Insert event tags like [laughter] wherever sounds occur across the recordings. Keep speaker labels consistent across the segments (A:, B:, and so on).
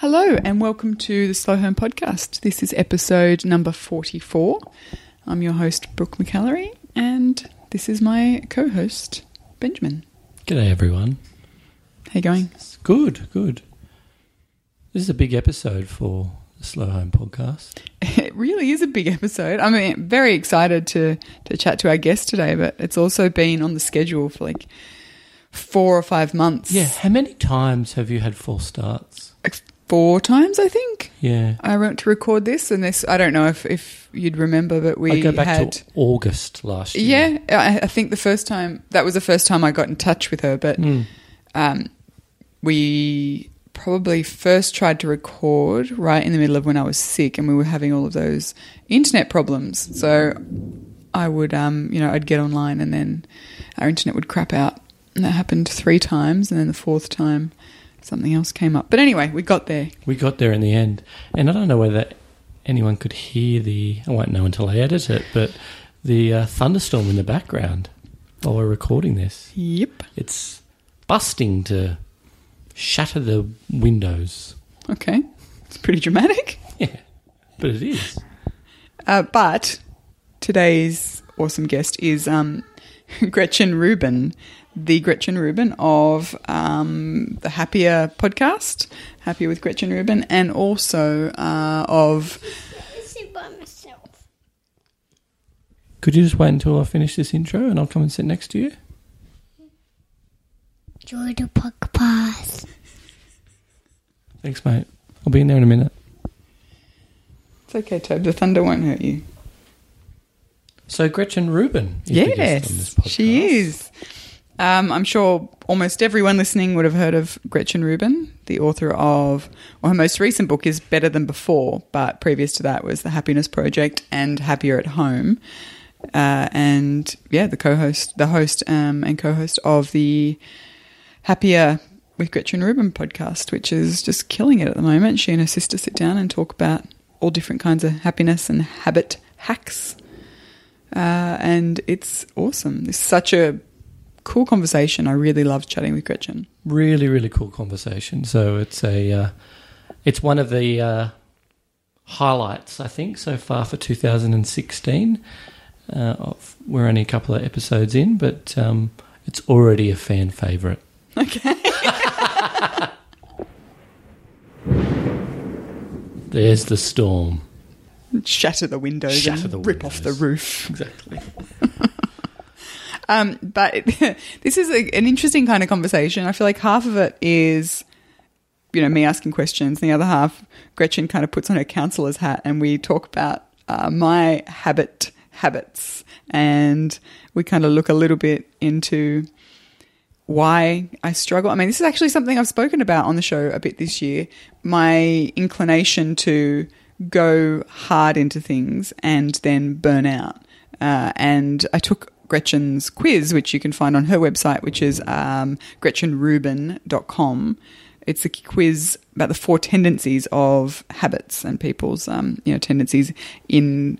A: Hello, and welcome to the Slow Home Podcast. This is episode number 44. I'm your host, Brooke McAlary, and this is my co host, Benjamin.
B: G'day, everyone.
A: How you going?
B: Good, good. This is a big episode for the Slow Home podcast. [laughs]
A: It really is a big episode. I mean, eh, very excited to, to chat to our guest today, but it's also been on the schedule for like four or five months.
B: Yeah, how many times have you had false starts?
A: Four times, I think.
B: Yeah.
A: I went to record this, and this, I don't know if, if you'd remember, but we
B: I go back
A: had.
B: to August last year.
A: Yeah, I, I think the first time that was the first time I got in touch with her, but
B: Mm.
A: um, we probably first tried to record right in the middle of when I was sick, and we were having all of those internet problems. So I would, um, you know, I'd get online, and then our internet would crap out, and that happened three times, and then the fourth time something else came up. But anyway, we got there.
B: We got there in the end. And I don't know whether anyone could hear the, I won't know until I edit it, but the uh, thunderstorm in the background while we're recording this.
A: Yep.
B: It's busting to shatter the windows.
A: Okay. It's pretty dramatic. [laughs]
B: Yeah, but it is.
A: Uh, but today's awesome guest is um, [laughs] Gretchen Rubin, the Gretchen Rubin of um, the Happier podcast, Happier with Gretchen Rubin, and also uh, of
C: sit by myself.
B: Could you just wait until I finish this intro and I'll come and sit next to you?
C: Enjoy the podcast.
B: Thanks, mate. I'll be in there in a minute.
A: it's okay, Tobe. The thunder won't hurt you.
B: So Gretchen Rubin is the guest on this
A: Yes, she is. Um, I'm sure almost everyone listening would have heard of Gretchen Rubin, the author of, well, her most recent book is Better Than Before, but previous to that was The Happiness Project and Happier at Home. Uh, and yeah, the co-host, the host um, and co-host of the Happier with Gretchen Rubin podcast, which is just killing it at the moment. She and her sister sit down and talk about all different kinds of happiness and habit hacks uh, and it's awesome. It's such a cool conversation. I really loved chatting with Gretchen.
B: Really, really cool conversation. So it's a, uh, it's one of the uh, highlights I think so far for 2016. Uh, of, we're only a couple of episodes in, but um, it's already a fan favourite.
A: Okay. [laughs]
B: There's the storm.
A: Shatter the windows
B: Shatter
A: and
B: the
A: rip off the roof.
B: Exactly. [laughs]
A: Um, but [laughs] this is a, an interesting kind of conversation. I feel like half of it is, you know, me asking questions. And The other half, Gretchen kind of puts on her counselor's hat, and we talk about uh, my habit habits, and we kind of look a little bit into why I struggle. I mean, this is actually something I've spoken about on the show a bit this year. My inclination to go hard into things and then burn out. Uh, and I took Gretchen's quiz, which you can find on her website, which is um, gretchenrubin.com. It's a quiz about the four tendencies of habits and people's, um, you know, tendencies in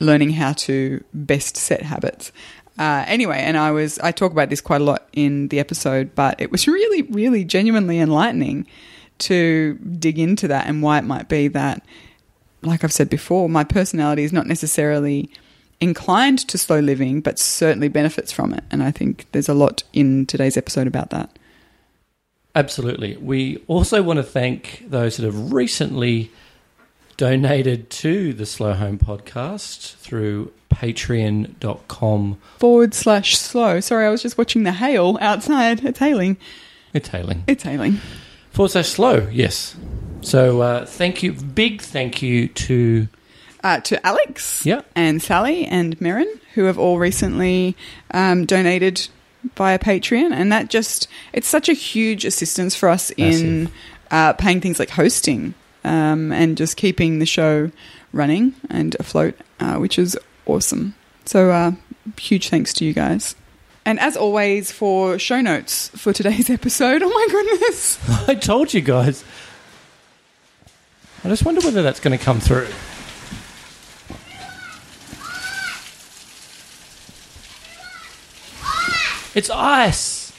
A: learning how to best set habits. Uh, anyway, and I was I talk about this quite a lot in the episode, but it was really, really genuinely enlightening to dig into that and why it might be that, like I've said before, my personality is not necessarily inclined to slow living, but certainly benefits from it. And I think there's a lot in today's episode about that.
B: Absolutely. We also want to thank those that have recently donated to the Slow Home podcast through patreon.com.
A: Forward slash slow. Sorry, I was just watching the hail outside. It's hailing.
B: It's hailing.
A: It's hailing.
B: Forward slash slow, yes. So uh, thank you, big thank you to
A: uh, to Alex
B: Yeah.
A: and Sally and Merrin, who have all recently um, donated via Patreon. And that just, it's such a huge assistance for us in uh, paying things like hosting um, and just keeping the show running and afloat, uh, which is awesome. So, uh, huge thanks to you guys. And as always, for show notes for today's [laughs] episode, oh my goodness. [laughs]
B: I told you guys. I just wonder whether that's going to come through. It's us.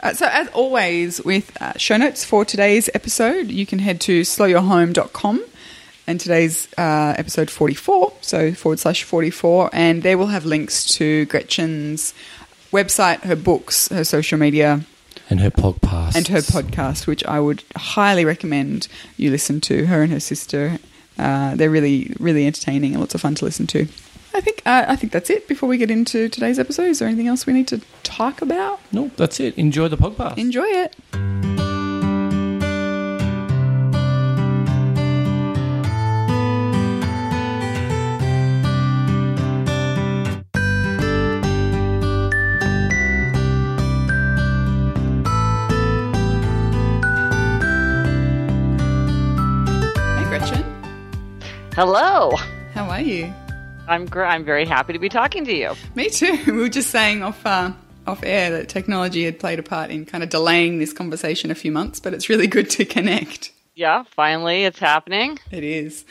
A: Uh, so, as always, with uh, show notes for today's episode, you can head to slowyourhome.com and today's uh, episode 44, so forward slash 44, and there will have links to Gretchen's website, her books, her social media,
B: And her podcast.
A: and her podcast, which I would highly recommend you listen to. Her and her sister, uh, they're really, really entertaining and lots of fun to listen to. I think uh, I think that's it. Before we get into today's episode, is there anything else we need to talk about?
B: No, that's it. Enjoy the podcast.
A: Enjoy it.
D: Hello.
A: how are you?
D: I'm gr- I'm very happy to be talking to you.
A: Me too. [laughs] We were just saying off uh, off air that technology had played a part in kind of delaying this conversation a few months, but it's really [laughs] good to connect.
D: Yeah, finally it's happening.
A: It is.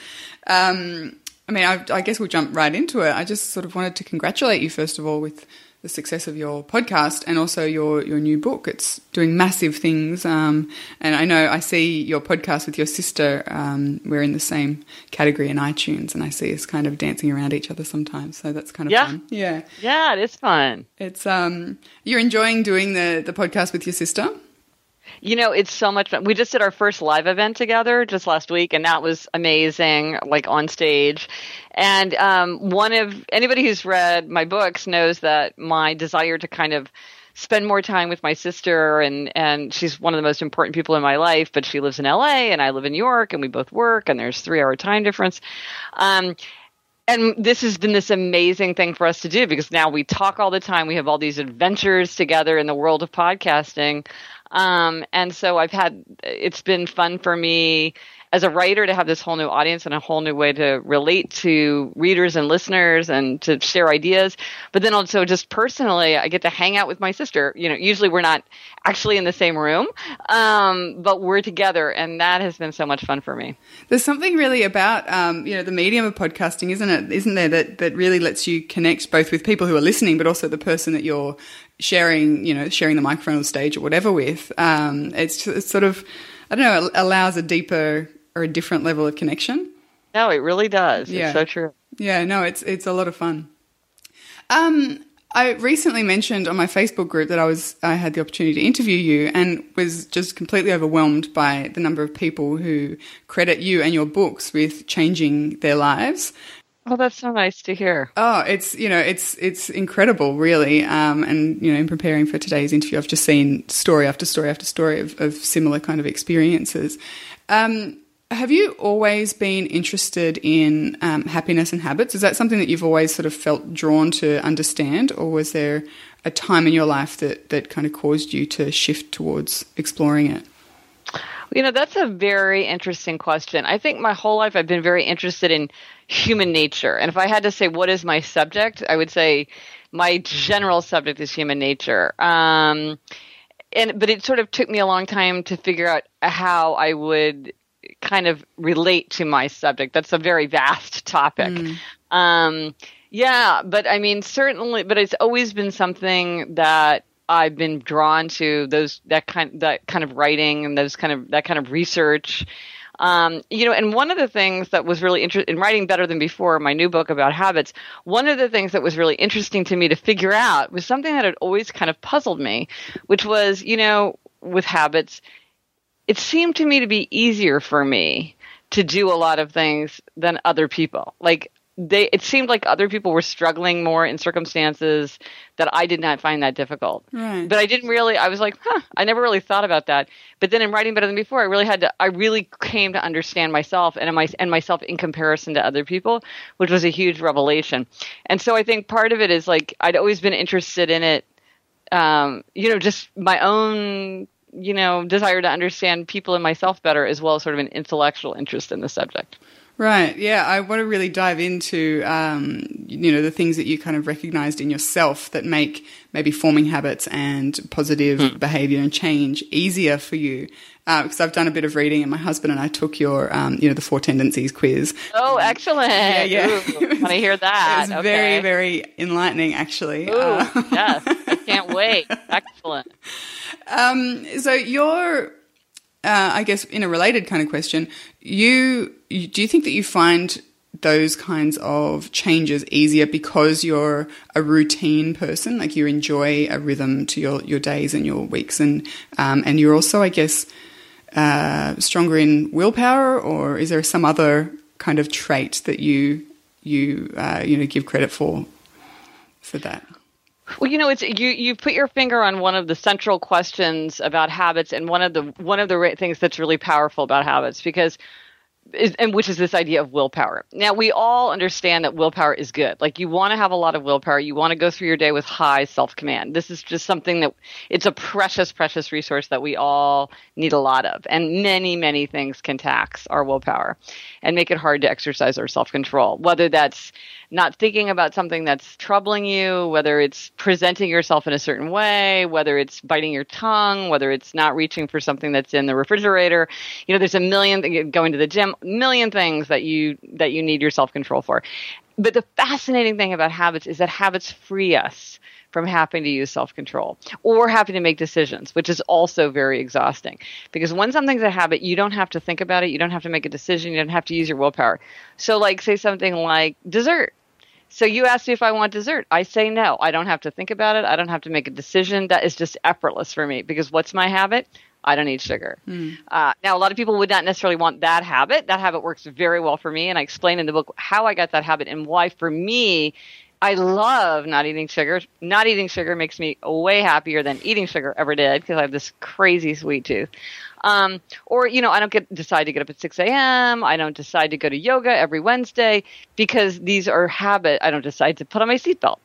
A: Um, I mean, I, I guess we'll jump right into it. I just sort of wanted to congratulate you first of all with the success of your podcast and also your your new book. It's doing massive things, um, and I know I see your podcast with your sister. Um, we're in the same category in iTunes, and I see us kind of dancing around each other sometimes. So that's kind of
D: Yeah.
A: fun. Yeah.
D: Yeah, it is fun.
A: It's um you're enjoying doing the the podcast with your sister?
D: You know, it's so much fun. We just did our first live event together just last week, and that was amazing, like on stage. And um, one of anybody who's read my books knows that my desire to kind of spend more time with my sister and and she's one of the most important people in my life but she lives in LA and I live in New York and we both work and there's 3 hour time difference um and this has been this amazing thing for us to do because now we talk all the time. We have all these adventures together in the world of podcasting. Um, and so I've had, it's been fun for me as a writer to have this whole new audience and a whole new way to relate to readers and listeners and to share ideas. But then also just personally, I get to hang out with my sister. You know, usually we're not actually in the same room, um, but we're together, and that has been so much fun for me.
A: There's something really about um, you know the medium of podcasting, isn't it? Isn't there that that really lets you connect both with people who are listening, but also the person that you're sharing, you know, sharing the microphone or stage or whatever with. Um, it's, it's sort of, I don't know, it allows a deeper or a different level of connection.
D: No, it really does.
A: Yeah.
D: It's so true.
A: Yeah, no, it's it's a lot of fun. Um, I recently mentioned on my Facebook group that I was I had the opportunity to interview you and was just completely overwhelmed by the number of people who credit you and your books with changing their lives.
D: Oh, that's so nice to hear.
A: Oh, it's you know it's it's incredible, really. Um, and you know, in preparing for today's interview, I've just seen story after story after story of, of similar kind of experiences. Um, have you always been interested in um, happiness and habits? Is that something that you've always sort of felt drawn to understand, or was there a time in your life that that kind of caused you to shift towards exploring it?
D: You know, that's a very interesting question. I think my whole life I've been very interested in human nature. And if I had to say what is my subject, I would say my general subject is human nature. Um, and but it sort of took me a long time to figure out how I would kind of relate to my subject. That's a very vast topic. Um, yeah, but I mean, certainly, but it's always been something that I've been drawn to those that kind that kind of writing and those kind of that kind of research. Um, you know, and one of the things that was really interesting in writing better than before, my new book about habits. One of the things that was really interesting to me to figure out was something that had always kind of puzzled me, which was, you know, with habits, it seemed to me to be easier for me to do a lot of things than other people. Like they it seemed like other people were struggling more in circumstances that I did not find that difficult.
A: Right.
D: But I didn't really I was like, huh, I never really thought about that. But then in writing better than before, I really had to I really came to understand myself and my and myself in comparison to other people, which was a huge revelation. And so I think part of it is like I'd always been interested in it um, you know, just my own, you know, desire to understand people and myself better, as well as sort of an intellectual interest in the subject.
A: Right. Yeah, I want to really dive into um, you know the things that you kind of recognized in yourself that make maybe forming habits and positive behavior and change easier for you. Uh, because I've done a bit of reading, and my husband and I took your um, you know the four tendencies quiz.
D: Oh, excellent!
A: Yeah, yeah.
D: Ooh, want to [laughs] hear that?
A: It was
D: okay.
A: very very enlightening, actually.
D: Ooh,
A: Uh,
D: yes, I can't wait. [laughs] Excellent.
A: Um, so you're, uh, I guess, in a related kind of question, you, do you think that you find those kinds of changes easier because you're a routine person, like you enjoy a rhythm to your, your days and your weeks, and um, and you're also, I guess, uh, stronger in willpower, or is there some other kind of trait that you you uh, you know give credit for for that?
D: Well, you know, it's you. You put your finger on one of the central questions about habits, and one of the one of the things that's really powerful about habits, because is, and which is this idea of willpower. Now, we all understand that willpower is good. Like, you want to have a lot of willpower. You want to go through your day with high self command. This is just something that it's a precious, precious resource that we all need a lot of. And many, many things can tax our willpower and make it hard to exercise our self control, whether that's not thinking about something that's troubling you, whether it's presenting yourself in a certain way, whether it's biting your tongue, whether it's not reaching for something that's in the refrigerator. You know, there's a million going to the gym, million things that you that you need your self-control for. But the fascinating thing about habits is that habits free us from having to use self control or having to make decisions, which is also very exhausting. Because when something's a habit, you don't have to think about it, you don't have to make a decision, you don't have to use your willpower. So, like, say something like dessert. So you asked me if I want dessert. I say no. I don't have to think about it. I don't have to make a decision. That is just effortless for me because what's my habit? I don't eat sugar.
A: Hmm.
D: Uh, now, a lot of people would not necessarily want that habit. That habit works very well for me, and I explain in the book how I got that habit and why, for me, I love not eating sugar. Not eating sugar makes me way happier than eating sugar ever did because I have this crazy sweet tooth. Um, or you know, I don't get decide to get up at six a.m. I don't decide to go to yoga every Wednesday because these are habit. I don't decide to put on my seatbelt.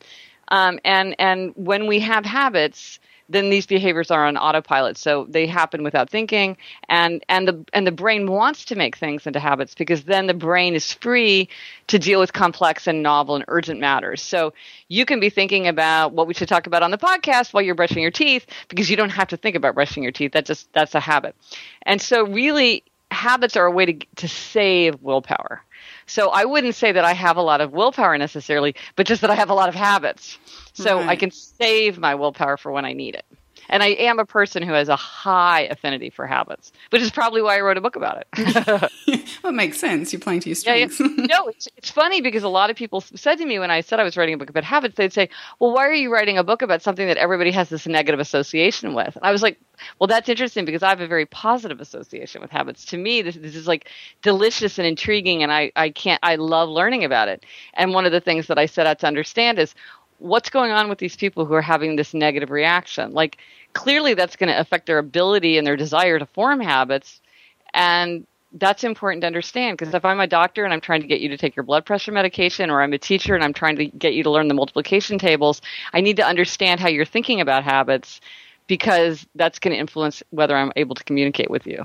D: Um, and and when we have habits, then these behaviors are on autopilot. So they happen without thinking and and the and the brain wants to make things into habits because then the brain is free to deal with complex and novel and urgent matters. So you can be thinking about what we should talk about on the podcast while you're brushing your teeth because you don't have to think about brushing your teeth. That just that's a habit. And so really habits are a way to to save willpower so I wouldn't say that I have a lot of willpower necessarily, but just that I have a lot of habits. So I can save my willpower for when I need it. And I am a person who has a high affinity for habits, which is probably why I wrote a book about it. [laughs] [laughs]
A: well, it makes sense. You're playing to your
D: Yeah, yeah.
A: strengths. [laughs]
D: no, it's, it's funny because a lot of people said to me when I said I was writing a book about habits, they'd say, Well, why are you writing a book about something that everybody has this negative association with? And I was like, Well, that's interesting because I have a very positive association with habits. To me, this, this is like delicious and intriguing, and I, I can't, I love learning about it. And one of the things that I set out to understand is what's going on with these people who are having this negative reaction? Like, clearly that's going to affect their ability and their desire to form habits. And that's important to understand because if I'm a doctor and I'm trying to get you to take your blood pressure medication, or I'm a teacher and I'm trying to get you to learn the multiplication tables, I need to understand how you're thinking about habits because that's going to influence whether I'm able to communicate with you.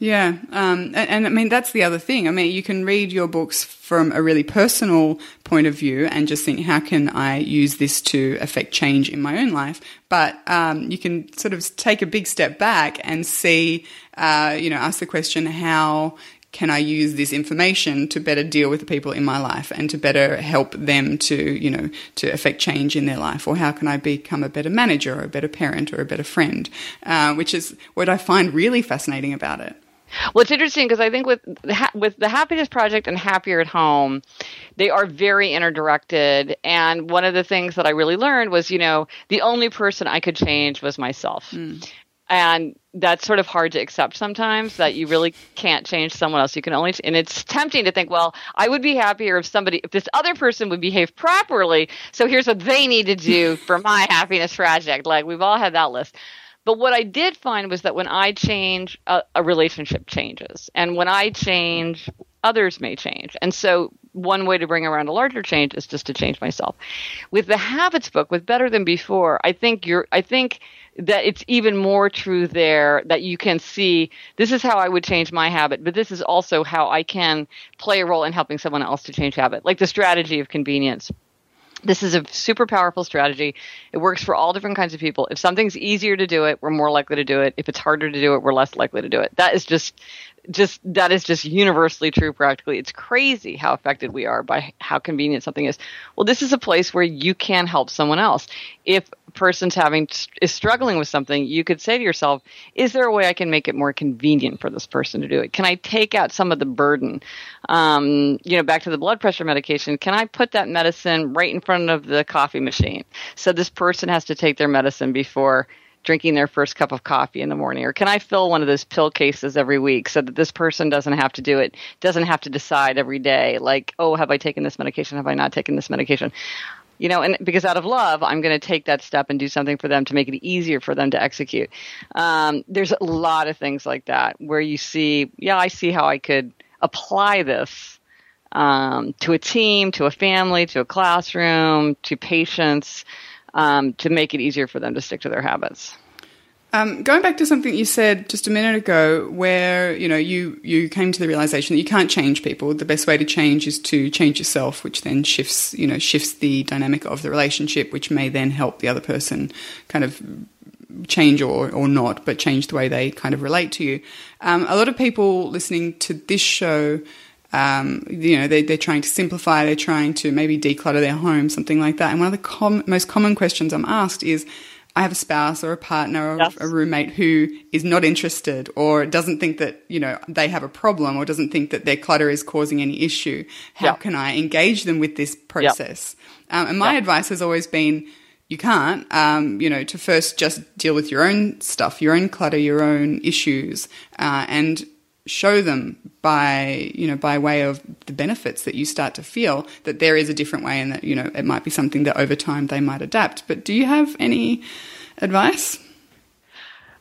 A: Yeah, um, and, and I mean that's the other thing. I mean, you can read your books from a really personal point of view and just think, how can I use this to affect change in my own life? But um, you can sort of take a big step back and see, uh, you know, ask the question, how can I use this information to better deal with the people in my life and to better help them to, you know, to affect change in their life? Or how can I become a better manager or a better parent or a better friend? Uh, which is what I find really fascinating about it.
D: Well, it's interesting because I think with the ha- with the Happiness Project and Happier at Home, they are very interdirected. And one of the things that I really learned was, you know, the only person I could change was myself. Hmm. And that's sort of hard to accept sometimes that you really can't change someone else. You can only, and it's tempting to think, well, I would be happier if somebody, if this other person would behave properly. So here's what they need to do for my happiness project. Like we've all had that list. But what I did find was that when I change, a, a relationship changes. And when I change, others may change. And so one way to bring around a larger change is just to change myself. With the habits book, with Better Than Before, I think you're, I think that it's even more true there that you can see this is how I would change my habit, but this is also how I can play a role in helping someone else to change habit, like the strategy of convenience. This is a super powerful strategy. It works for all different kinds of people. If something's easier to do it, we're more likely to do it. If it's harder to do it, we're less likely to do it. That is just just that is just universally true practically. It's crazy how affected we are by how convenient something is. Well this is a place where you can help someone else. If a person's having is struggling with something you could say to yourself is there a way i can make it more convenient for this person to do it? Can i take out some of the burden? Um, you know back to the blood pressure medication can i put that medicine right in front of the coffee machine? So this person has to take their medicine before drinking their first cup of coffee in the morning? Or can I fill one of those pill cases every week so that this person doesn't have to do it, doesn't have to decide every day, like, oh, have I taken this medication? Have I not taken this medication? You know, and because out of love, I'm going to take that step and do something for them to make it easier for them to execute. Um, there's a lot of things like that where you see, yeah, I see how I could apply this um, to a team, to a family, to a classroom, to patients um, to make it easier for them to stick to their habits.
A: Um, going back to something you said just a minute ago, where you know you you came to the realization that you can't change people. The best way to change is to change yourself, which then shifts you know shifts the dynamic of the relationship, which may then help the other person kind of change or, or not, but change the way they kind of relate to you. Um, a lot of people listening to this show um, you know, they, they're trying to simplify, they're trying to maybe declutter their home, something like that. And one of the com- most common questions I'm asked is, I have a spouse or a partner or yes. a roommate who is not interested or doesn't think that, you know, they have a problem or doesn't think that their clutter is causing any issue. How can I engage them with this process? Um, and my advice has always been, you can't, um, you know, to first just deal with your own stuff, your own clutter, your own issues, uh, and show them by you know by way of the benefits that you start to feel that there is a different way and that you know it might be something that over time they might adapt but do you have any advice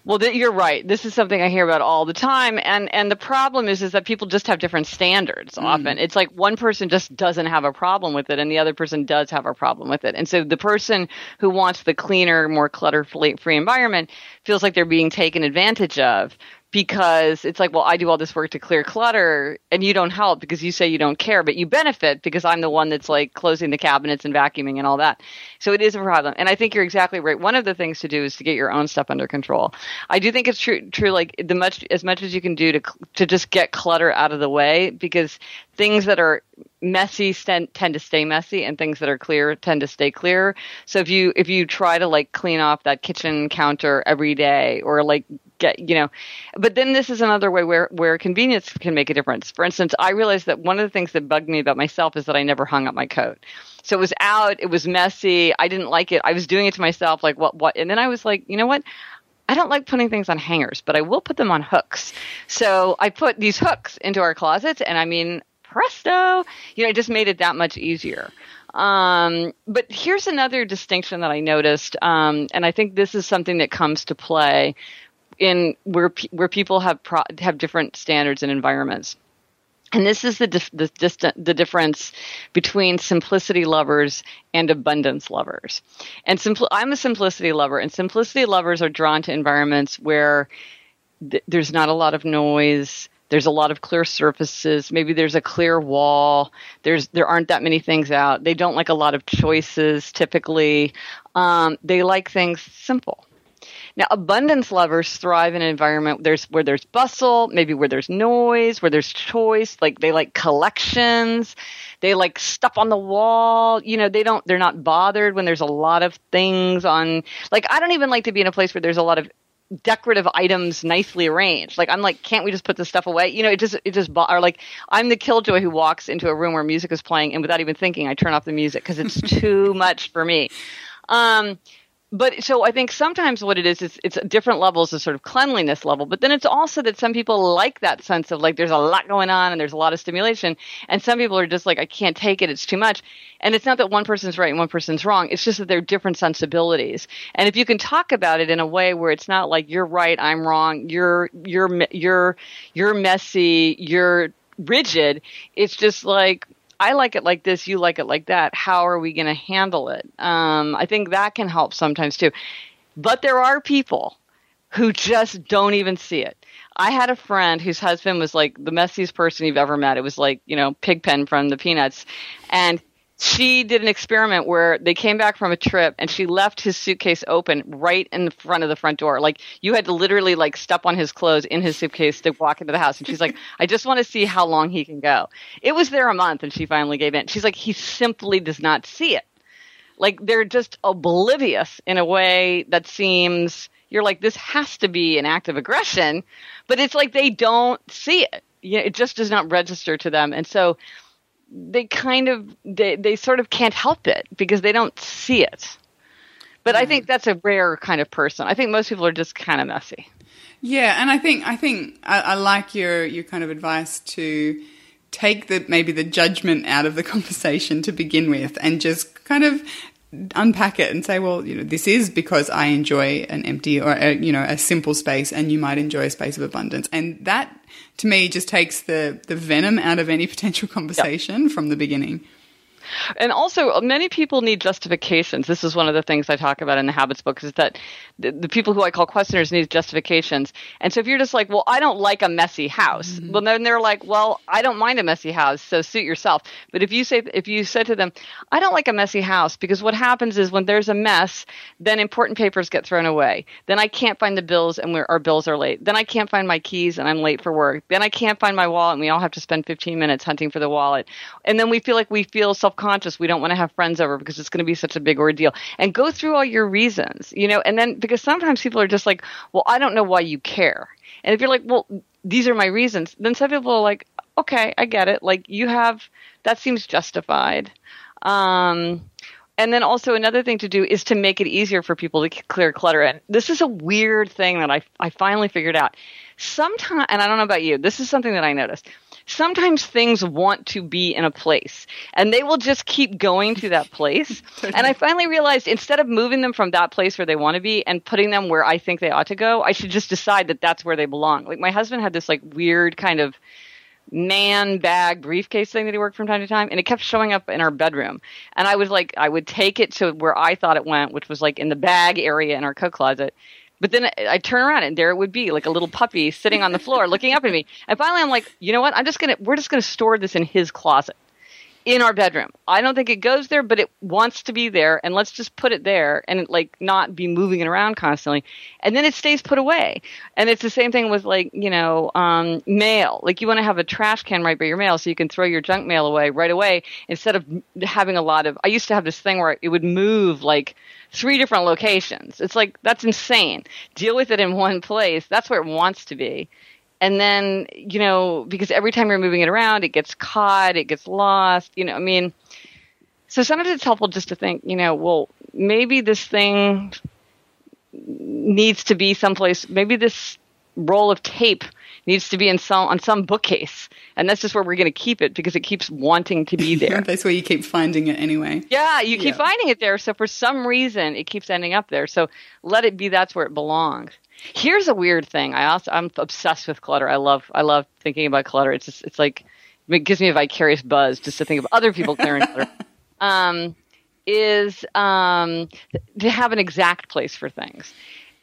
D: well, you're right. This is something I hear about all the time, and and the problem is is that people just have different standards. Mm. Often, it's like one person just doesn't have a problem with it, and the other person does have a problem with it. And so the person who wants the cleaner, more clutter-free environment feels like they're being taken advantage of because it's like, well, I do all this work to clear clutter and you don't help because you say you don't care, but you benefit because I'm the one that's like closing the cabinets and vacuuming and all that. So it is a problem. And I think you're exactly right. One of the things to do is to get your own stuff under control. I do think it's true, true like the much, as much as you can do to, to just get clutter out of the way because things that are messy st- tend to stay messy and things that are clear tend to stay clear. So if you if you try to like clean off that kitchen counter every day or like get you know but then this is another way where where convenience can make a difference. For instance i realized that one of the things that bugged me about myself is that i never hung up my coat. So it was out it was messy i didn't like it i was doing it to myself like what what and then i was like you know what? I don't like putting things on hangers, but I will put them on hooks. So I put these hooks into our closets, and I mean, presto, you know, it just made it that much easier. Um, but here's another distinction that I noticed, um, and I think this is something that comes to play in where where people have pro- have different standards and environments. And this is the dif- the, distant, the difference between simplicity lovers and abundance lovers. And simpl- I'm a simplicity lover, and simplicity lovers are drawn to environments where th- there's not a lot of noise there's a lot of clear surfaces. Maybe there's a clear wall. There's there aren't that many things out. They don't like a lot of choices typically. Um, they like things simple. Now abundance lovers thrive in an environment there's where there's bustle maybe where there's noise where there's choice. Like they like collections. They like stuff on the wall. You know they don't they're not bothered when there's a lot of things on like i don't even like to be in a place where there's a lot of decorative items nicely arranged. Like I'm like, can't we just put this stuff away? You know, it just it just or like I'm the killjoy who walks into a room where music is playing and without even thinking, I turn off the music because it's [laughs] too much for me. Um, but so I think sometimes what it is is it's different levels of sort of cleanliness level, but then it's also that some people like that sense of like there's a lot going on and there's a lot of stimulation, and some people are just like I can't take it, it's too much. And it's not that one person's right and one person's wrong; it's just that they're different sensibilities. And if you can talk about it in a way where it's not like you're right, I'm wrong, you're you're you're you're messy, you're rigid, it's just like I like it like this, you like it like that. How are we going to handle it? Um, I think that can help sometimes too. But there are people who just don't even see it. I had a friend whose husband was like the messiest person you've ever met. It was like, you know, Pigpen from the Peanuts. And she did an experiment where they came back from a trip and she left his suitcase open right in the front of the front door. Like you had to literally like step on his clothes in his suitcase to walk into the house. And she's like, I just want to see how long he can go. It was there a month and she finally gave in. She's like, he simply does not see it. Like they're just oblivious in a way that seems you're like, this has to be an act of aggression, but it's like they don't see it. It just does not register to them. And so they kind of they, they sort of can't help it because they don't see it. But I think mm. that's a rare kind of person. I think most people are just kind of messy.
A: Yeah, and I think I think I, I like your your kind of advice to take the maybe the judgment out of the [laughs] conversation to begin with, and just kind of unpack it and say, well, you know, this is because I enjoy an empty or a, you know a simple space, and you might enjoy a space of abundance, and that to me just takes the the venom out of any potential conversation yep. from the beginning.
D: And also, many people need justifications. This is one of the things I talk about in the Habits book is that the, the people who I call questioners need justifications. And so if you're just like, well, I don't like a messy house, mm-hmm. well, then they're like, well, I don't mind a messy house, so suit yourself. But if you say, if you said to them, I don't like a messy house because what happens is when there's a mess, then important papers get thrown away. Then I can't find the bills and our bills are late. Then I can't find my keys and I'm late for work. Then I can't find my wallet and we all have to spend 15 minutes hunting for the wallet. And then we feel like we feel self conscious. We don't want to have friends over because it's going to be such a big ordeal. And go through all your reasons, you know, and then because sometimes people are just like, well, I don't know why you care. And if you're like, well, these are my reasons, then some people are like, okay, I get it. Like you have, that seems justified. Um, and then also another thing to do is to make it easier for people to clear clutter. And this is a weird thing that I, I finally figured out. Sometimes, and I don't know about you, this is something that I noticed sometimes things want to be in a place and they will just keep going to that place. [laughs] and I finally realized instead of moving them from that place where they want to be and putting them where I think they ought to go, I should just decide that that's where they belong. Like my husband had this like weird kind of man bag briefcase thing that he worked from time to time and it kept showing up in our bedroom and i was like i would take it to where i thought it went which was like in the bag area in our coat closet but then I, turn around and there it would be, like a little puppy sitting on the floor looking up at me. And finally, I'm like, you know what? I'm just gonna, we're just gonna store this in his closet in our bedroom. I don't think it goes there, but it wants to be there, and let's just put it there and like not be moving it around constantly. And then it stays put away. And it's the same thing with like you know um, mail. Like you want to have a trash can right by your mail so you can throw your junk mail away right away instead of having a lot of. I used to have this thing where it would move like three different locations. It's like that's insane. Deal with it in one place. That's where it wants to be and then you know because every time you're moving it around it gets caught it gets lost you know i mean so sometimes it's helpful just to think you know well maybe this thing needs to be someplace maybe this roll of tape needs to be in some on some bookcase. And that's just where we're going to keep it because it keeps wanting to be [laughs] there.
A: that's where you keep finding it anyway.
D: Yeah you keep yeah. finding it there. So for some reason it keeps ending up there. So let it be that's where it belongs Here's a weird thing. I also I'm obsessed with clutter. I love I love thinking about clutter. It's just it's like it gives me a vicarious buzz just to think of other people clearing clutter. [laughs] Um, is um, to have an exact place for things.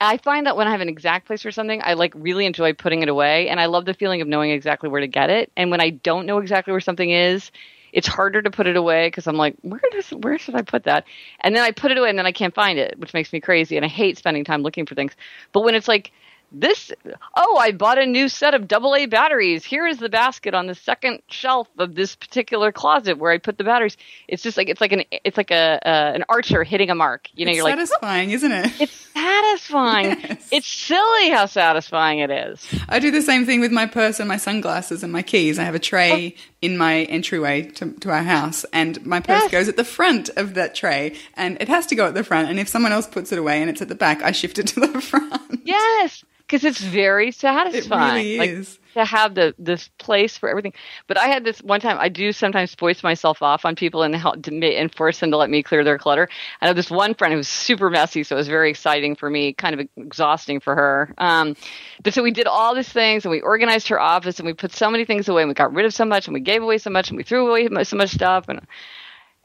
D: I find that when I have an exact place for something, I like really enjoy putting it away, and I love the feeling of knowing exactly where to get it. And when I don't know exactly where something is, it's harder to put it away because I'm like, where does where should I put that? And then I put it away and then I can't find it, which makes me crazy. And I hate spending time looking for things. But when it's like this oh i bought a new set of aa batteries. Here is the basket on the second shelf of this particular closet where i put the batteries. It's just like it's like an it's like a uh, an archer hitting a mark. You know
A: it's
D: you're like
A: satisfying,
D: like
A: isn't it?
D: It's satisfying. Yes. it's silly how satisfying it is.
A: I do the same thing with my purse and my sunglasses and my keys. I have a tray oh. in my entryway to, to our house and my purse yes. goes at the front of that tray and it has to go at the front and if someone else puts it away and it's at the back i shift it to the [laughs] front.
D: Yes because it's very satisfying.
A: It really
D: like,
A: is.
D: To have the this place for everything, but I had this one time. I do sometimes voice myself off on people and help to and force them to let me clear their clutter. I have this one friend who was super messy, so it was very exciting for me, kind of exhausting for her. Um, but so we did all these things, and we organized her office, and we put so many things away, and we got rid of so much, and we gave away so much, and we threw away so much stuff, and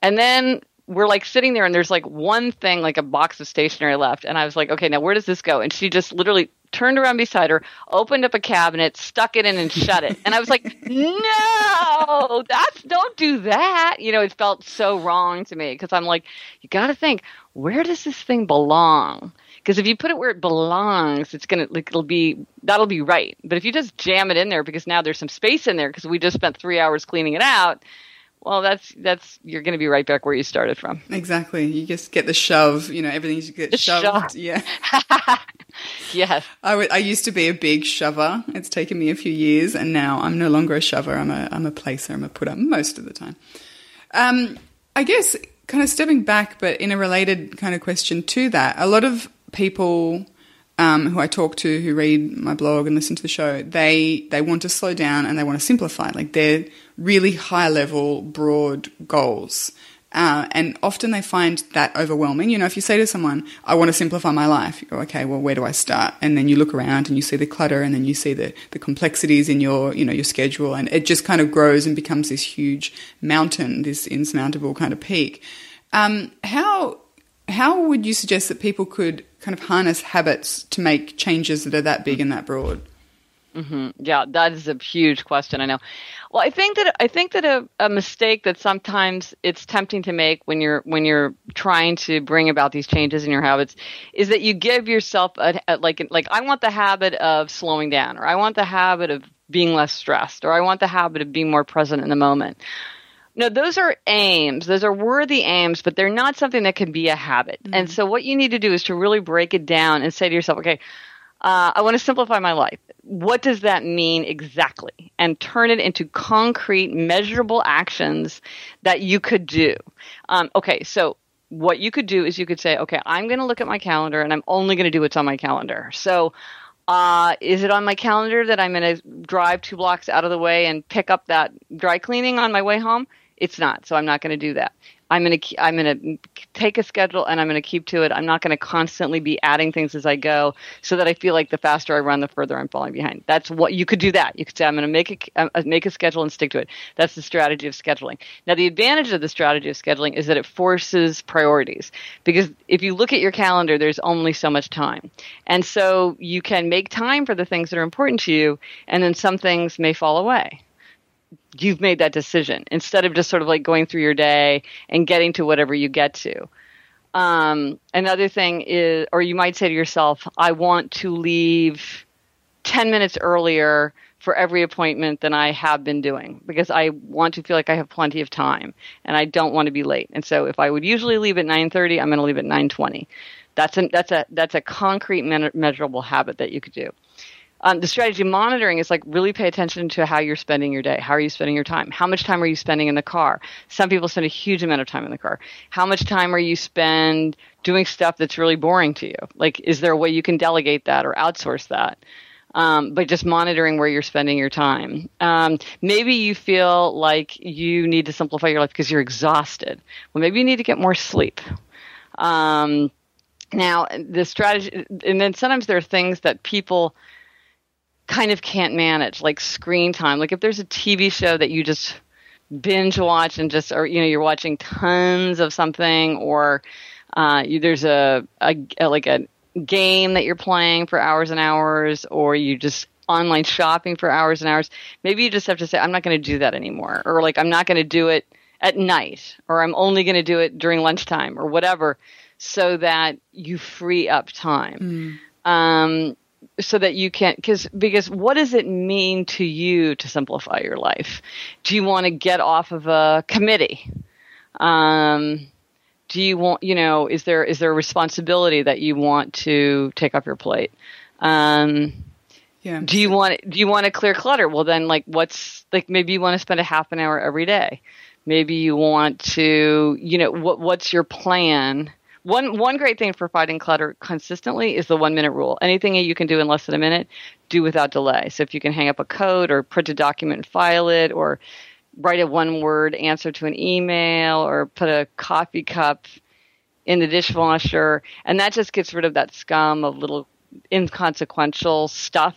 D: and then we're like sitting there and there's like one thing, like a box of stationery left. And I was like, okay, now where does this go? And she just literally turned around beside her, opened up a cabinet, stuck it in and shut it. And I was like, no, that's, don't do that. You know, it felt so wrong to me because I'm like, you got to think, where does this thing belong? Because if you put it where it belongs, it's gonna like it'll be that'll be right. But if you just jam it in there because now there's some space in there because we just spent three hours cleaning it out, well, that's that's you're going to be right back where you started from.
A: Exactly. You just get the shove. You know, everything you get shoved.
D: shove. [laughs]
A: Yeah. [laughs]
D: yes.
A: I, w- I used to be a big shover. It's taken me a few years, and now I'm no longer a shover. I'm a I'm a placer. I'm a putter most of the time. Um, I guess kind of stepping back, but in a related kind of question to that, a lot of people um, who I talk to who read my blog and listen to the show, they they want to slow down and they want to simplify. Like they're really high level, broad goals. Uh, and often they find that overwhelming. You know, if you say to someone, I want to simplify my life, you go, okay, well, where do I start? And then you look around and you see the clutter and then you see the, the complexities in your, you know, your schedule and it just kind of grows and becomes this huge mountain, this insurmountable kind of peak. Um, how, how would you suggest that people could kind of harness habits to make changes that are that big and that broad?
D: Yeah, that is a huge question. I know. Well, I think that I think that a, a mistake that sometimes it's tempting to make when you're when you're trying to bring about these changes in your habits is that you give yourself a, a like like I want the habit of slowing down, or I want the habit of being less stressed, or I want the habit of being more present in the moment. No, those are aims. Those are worthy aims, but they're not something that can be a habit. And mm-hmm. so, what you need to do is to really break it down and say to yourself, okay, uh, I want to simplify my life. What does that mean exactly? And turn it into concrete, measurable actions that you could do. Um, okay, so what you could do is you could say, okay, I'm going to look at my calendar and I'm only going to do what's on my calendar. So, uh, is it on my calendar that I'm going to drive two blocks out of the way and pick up that dry cleaning on my way home? It's not, so I'm not going to do that. I'm going to I'm going to take a schedule and I'm going to keep to it. I'm not going to constantly be adding things as I go, so that I feel like the faster I run, the further I'm falling behind. That's what you could do. That you could say I'm going to make a uh, make a schedule and stick to it. That's the strategy of scheduling. Now, the advantage of the strategy of scheduling is that it forces priorities because if you look at your calendar, there's only so much time, and so you can make time for the things that are important to you, and then some things may fall away you've made that decision instead of just sort of like going through your day and getting to whatever you get to. Um, another thing is, or you might say to yourself, I want to leave 10 minutes earlier for every appointment than I have been doing because I want to feel like I have plenty of time and I don't want to be late. And so if I would usually leave at 9:30, I'm going to leave at 9:20. That's a that's a that's a concrete me- measurable habit that you could do. Um, the strategy monitoring is like really pay attention to how you're spending your day. How are you spending your time? How much time are you spending in the car? Some people spend a huge amount of time in the car. How much time are you spend doing stuff that's really boring to you? Like, is there a way you can delegate that or outsource that? Um, but just monitoring where you're spending your time. Um, maybe you feel like you need to simplify your life because you're exhausted. Well, maybe you need to get more sleep. Um, now, the strategy, and then sometimes there are things that people kind of can't manage, like screen time. Like if there's a TV show that you just binge watch and just, or you know, you're watching tons of something, or uh, you, there's a, a, a like a game that you're playing for hours and hours, or you just online shopping for hours and hours. Maybe you just have to say, I'm not going to do that anymore, or like I'm not going to do it at night, or I'm only going to do it during lunchtime, or whatever, so that you free up time. Um, so that you can because because what does it mean to you to simplify your life? Do you want to get off of a committee? Um, do you want you know is there is there a responsibility that you want to take off your plate? Um,
A: Yeah.
D: do you want do you want to clear clutter? Well then like what's like maybe you want to spend a half an hour every day. Maybe you want to you know what what's your plan one one great thing for fighting clutter consistently is the one minute rule. Anything you can do in less than a minute do without delay. So if you can hang up a code or print a document and file it or write a one word answer to an email or put a coffee cup in the dishwasher and that just gets rid of that scum of little inconsequential stuff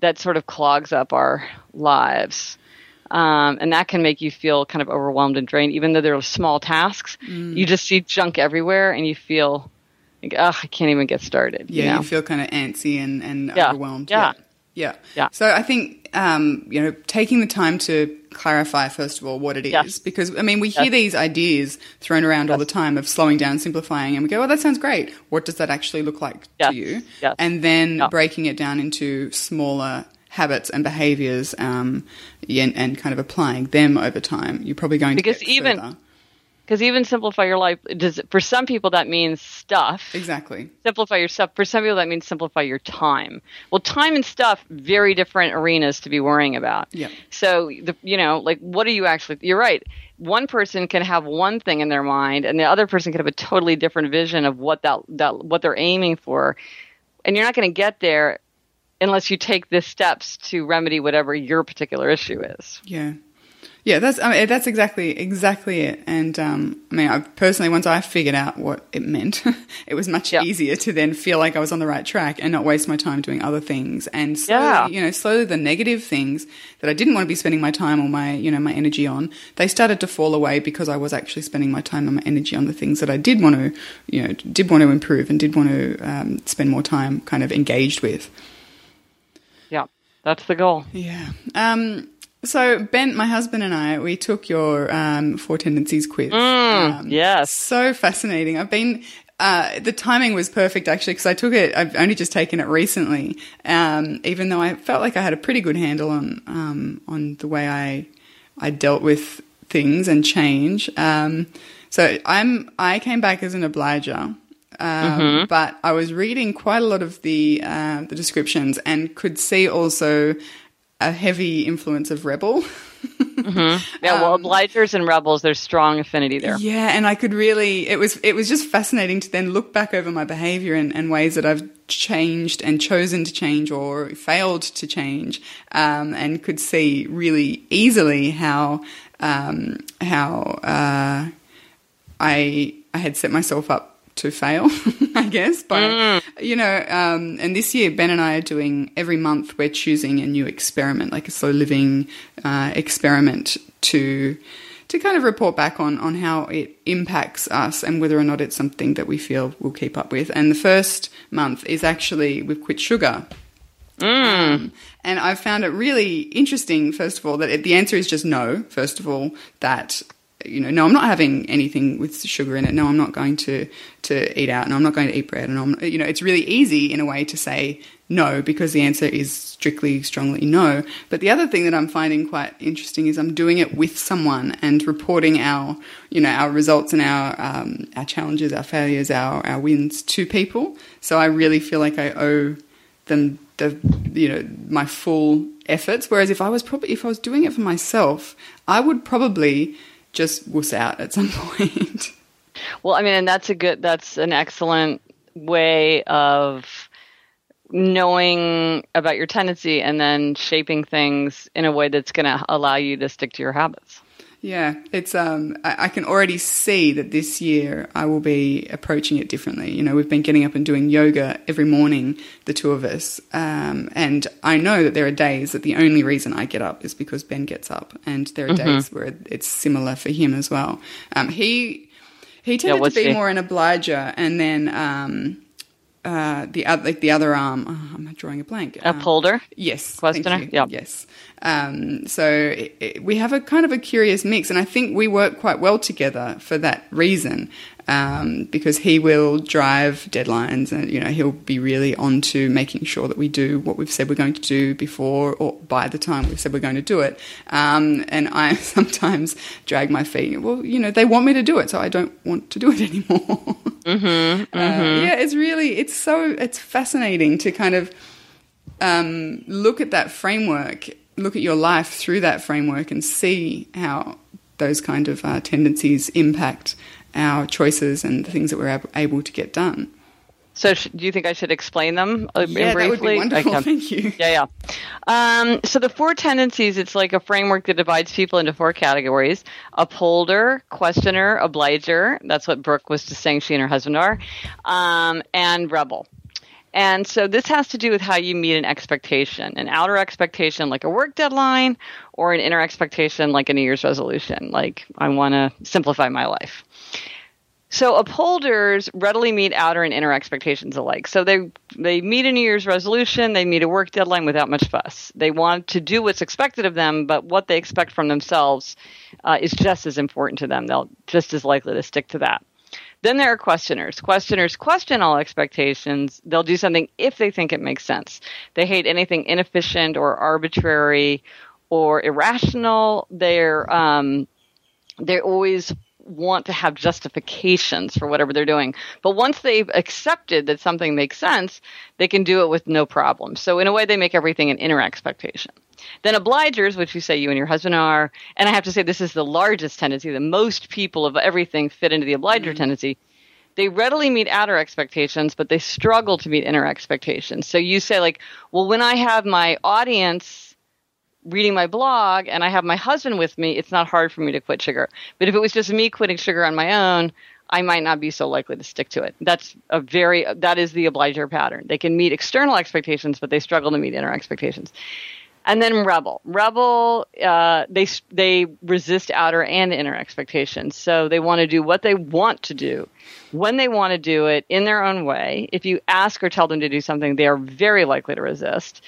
D: that sort of clogs up our lives Um, and that can make you feel kind of overwhelmed and drained, even though they're small tasks.
A: Mm.
D: You just see junk everywhere, and you feel like, ugh, I can't even get started.
A: Yeah,
D: you
A: you, feel kind of antsy and, and
D: Yeah,
A: overwhelmed.
D: yeah.
A: yeah.
D: Yeah.
A: So I think um, you know taking the time to clarify first of all what it is
D: Yes.
A: because I mean we hear
D: Yes.
A: these ideas thrown around all the time of slowing down, simplifying, and we go, "Oh, that sounds great. What does that actually look like
D: Yes.
A: to you?"
D: Yes.
A: And then
D: Yeah.
A: breaking it down into smaller habits and behaviors um, and, and kind of applying them over time. You're probably going
D: Because
A: to get
D: even- Because even simplify your life does for some people that means stuff.
A: exactly.
D: Simplify your stuff. For some people that means simplify your time. Well, time and stuff very different arenas to be worrying about.
A: Yeah.
D: So the you know like what are you actually? You're right. One person can have one thing in their mind, and the other person can have a totally different vision of what that that what they're aiming for, and you're not going to get there unless you take the steps to remedy whatever your particular issue is.
A: Yeah. Yeah, that's I mean, that's exactly exactly it. And um, I mean, I personally, once I figured out what it meant, [laughs] it was much
D: Yeah.
A: easier to then feel like I was on the right track and not waste my time doing other things. And slowly,
D: Yeah.
A: you know, slowly the negative things that I didn't want to be spending my time or my you know my energy on, they started to fall away because I was actually spending my time and my energy on the things that I did want to, you know, did want to improve and did want to um, spend more time kind of engaged with.
D: That's the goal.
A: Yeah. Um, so Ben, my husband and I, we took your um, Four Tendencies quiz. um,
D: yes.
A: So fascinating. I've been. Uh, the timing was perfect actually because I took it. I've only just taken it recently, um, even though I felt like I had a pretty good handle on um, on the way I I dealt with things and change. Um, so I'm I came back as an obliger. Um, But I was reading quite a lot of the uh, the descriptions and could see also a heavy influence of rebel. [laughs]
D: Yeah, well, obligers and rebels, there's strong affinity there.
A: Yeah, and I could really it was it was just fascinating to then look back over my behavior and, and ways that I've changed and chosen to change or failed to change, um, and could see really easily how um, how uh, I I had set myself up to fail, [laughs] I guess. By you know, um, and this year Ben and I are doing every month we're choosing a new experiment, like a slow living uh, experiment to to kind of report back on on how it impacts us and whether or not it's something that we feel we'll keep up with. And the first month is actually we've quit sugar. Um, and I've found it really interesting, first of all, that it, the answer is just no, first of all, that, you know, no, I'm not having anything with sugar in it. No, I'm not going to, to eat out. No, I'm not going to eat bread. And I'm, you know, it's really easy in a way to say no because the answer is strictly, strongly no. But the other thing that I'm finding quite interesting is I'm doing it with someone and reporting our, you know, our results and our, um, our challenges, our failures, our, our wins to people. So I really feel like I owe them the you know my full efforts. Whereas if I was probably if I was doing it for myself, I would probably just wuss out at some [laughs] point.
D: Well, I mean, and that's a good, that's an excellent way of knowing about your tendency and then shaping things in a way that's going to allow you to stick to your habits.
A: Yeah, it's um I, I can already see that this year I will be approaching it differently. You know, we've been getting up and doing yoga every morning, the two of us, um, and I know that there are days that the only reason I get up is because Ben gets up, and there are days where it's similar for him as well. Um, he he tended
D: what's
A: to be
D: he?
A: more an obliger, and then um, uh, the other like the other arm. Oh, I'm drawing a blank.
D: A
A: Um,
D: polder?
A: Yes.
D: Questioner? Yeah.
A: Yes. Um, so it, it, we have a kind of a curious mix, and I think we work quite well together for that reason. Um, because he will drive deadlines, and you know he'll be really on to making sure that we do what we've said we're going to do before or by the time we've said we're going to do it. Um, and I [laughs] sometimes drag my feet. Well, you know they want me to do it, so I don't want to do it [laughs] anymore. Uh, yeah, it's really it's so it's fascinating to kind of um, look at that framework, look at your life through that framework, and see how those kind of uh, tendencies impact our choices and the things that we're ab- able to get done.
D: So, sh- do you think I should explain them uh,
A: Yeah, that
D: briefly?
A: would be wonderful. [laughs] Thank you.
D: Yeah, yeah. Um, so the four tendencies, it's like a framework that divides people into four categories. Upholder, questioner, obliger. That's what Brooke was just saying she and her husband are. Um, and rebel. And so this has to do with how you meet an expectation, an outer expectation like a work deadline, or an inner expectation like a New Year's resolution, like I want to simplify my life. So upholders readily meet outer and inner expectations alike. So they they meet a New Year's resolution, they meet a work deadline without much fuss. They want to do what's expected of them, but what they expect from themselves uh, is just as important to them. They'll just as likely to stick to that. Then there are questioners. Questioners question all expectations. They'll do something if they think it makes sense. They hate anything inefficient or arbitrary or irrational. They're um, they always want to have justifications for whatever they're doing. But once they've accepted that something makes sense, they can do it with no problem. So in a way, they make everything an inner expectation. Then obligers, which you say you and your husband are, and I have to say this is the largest tendency. The most people of everything fit into the obliger mm-hmm. tendency. They readily meet outer expectations, but they struggle to meet inner expectations. So you say like, well, when I have my audience reading my blog and I have my husband with me, it's not hard for me to quit sugar. But if it was just me quitting sugar on my own, I might not be so likely to stick to it. That's a very that is the obliger pattern. They can meet external expectations, but they struggle to meet inner expectations. And then rebel, rebel, uh, they they resist outer and inner expectations. So they want to do what they want to do, when they want to do it in their own way. If you ask or tell them to do something, they are very likely to resist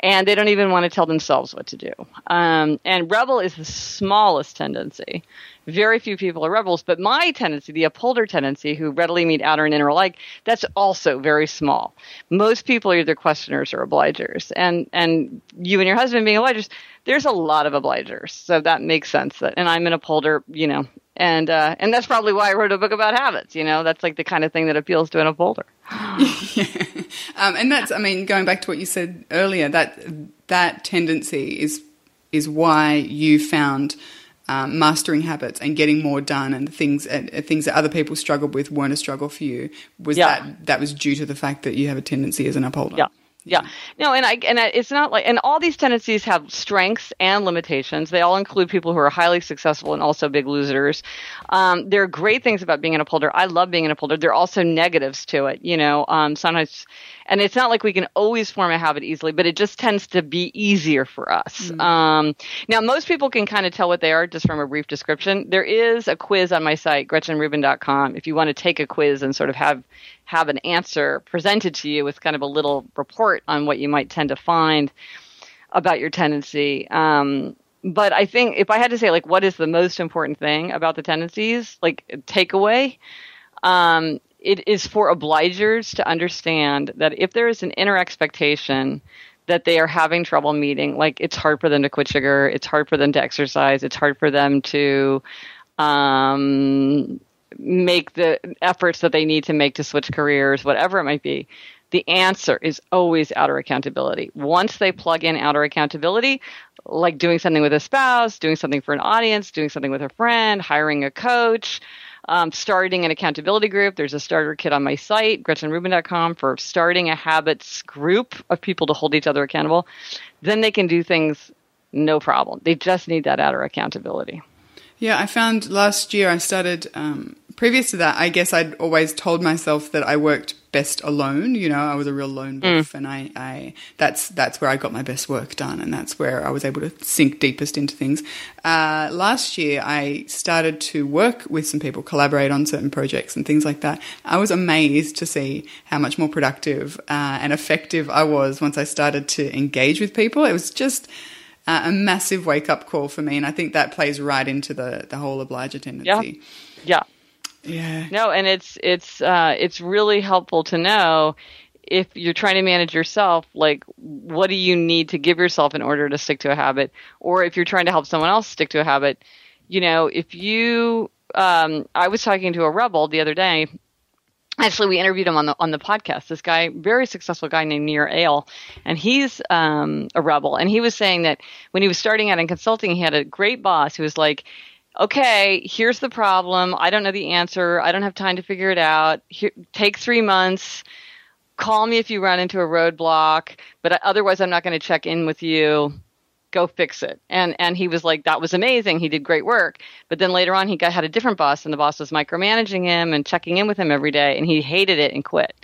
D: and they don't even want to tell themselves what to do. Um, and rebel is the smallest tendency. Very few people are rebels, but my tendency, the upholder tendency, who readily meet outer and inner alike, that's also very small. Most people are either questioners or obligers, and and you and your husband being obligers, there's a lot of obligers, so that makes sense. That, and I'm an upholder, you know, and uh, and that's probably why I wrote a book about habits. You know, that's like the kind of thing that appeals to an upholder.
A: yeah. [laughs] Um, and that's, I mean, going back to what you said earlier, that that tendency is is why you found um, mastering habits and getting more done and things and things that other people struggled with weren't a struggle for you. Was yeah. that that was due to the fact that you have a tendency as an upholder?
D: Yeah. Yeah. No, and I and I, it's not like and all these tendencies have strengths and limitations. They all include people who are highly successful and also big losers. Um, there are great things about being an upholder. I love being an upholder. There are also negatives to it. You know, um, sometimes and it's not like we can always form a habit easily, but it just tends to be easier for us. Mm-hmm. Um, now, most people can kind of tell what they are just from a brief description. There is a quiz on my site, GretchenRubin.com, if you want to take a quiz and sort of have have an answer presented to you with kind of a little report on what you might tend to find about your tendency. Um, but I think if I had to say like what is the most important thing about the tendencies, like takeaway, um, it is for obligers to understand that if there is an inner expectation that they are having trouble meeting, like it's hard for them to quit sugar, it's hard for them to exercise, it's hard for them to um, make the efforts that they need to make to switch careers, whatever it might be. The answer is always outer accountability. Once they plug in outer accountability, like doing something with a spouse, doing something for an audience, doing something with a friend, hiring a coach, um, starting an accountability group. There's a starter kit on my site, GretchenRubin.com, for starting a habits group of people to hold each other accountable. Then they can do things no problem. They just need that outer accountability.
A: Yeah, I found last year I started um, previous to that, I guess I'd always told myself that I worked best alone. You know, I was a real lone wolf, mm. and I, I that's that's where I got my best work done, and that's where I was able to sink deepest into things. Uh, last year, I started to work with some people, collaborate on certain projects and things like that. I was amazed to see how much more productive uh, and effective I was once I started to engage with people. It was just uh, a massive wake up call for me, and I think that plays right into the the whole obliger tendency.
D: Yeah. Yeah.
A: Yeah.
D: No, and it's it's uh, it's really helpful to know if you're trying to manage yourself, like what do you need to give yourself in order to stick to a habit, or if you're trying to help someone else stick to a habit, you know, if you, um, I was talking to a rebel the other day. Actually, we interviewed him on the on the podcast. This guy, very successful guy named Nir Eyal, and he's um, a rebel. And he was saying that when he was starting out in consulting, he had a great boss who was like, okay, here's the problem. I don't know the answer. I don't have time to figure it out. Here, take three months. Call me if you run into a roadblock, but otherwise, I'm not going to check in with you. Go fix it. And and he was like, that was amazing. He did great work. But then later on, he got had a different boss, and the boss was micromanaging him and checking in with him every day, and he hated it and quit.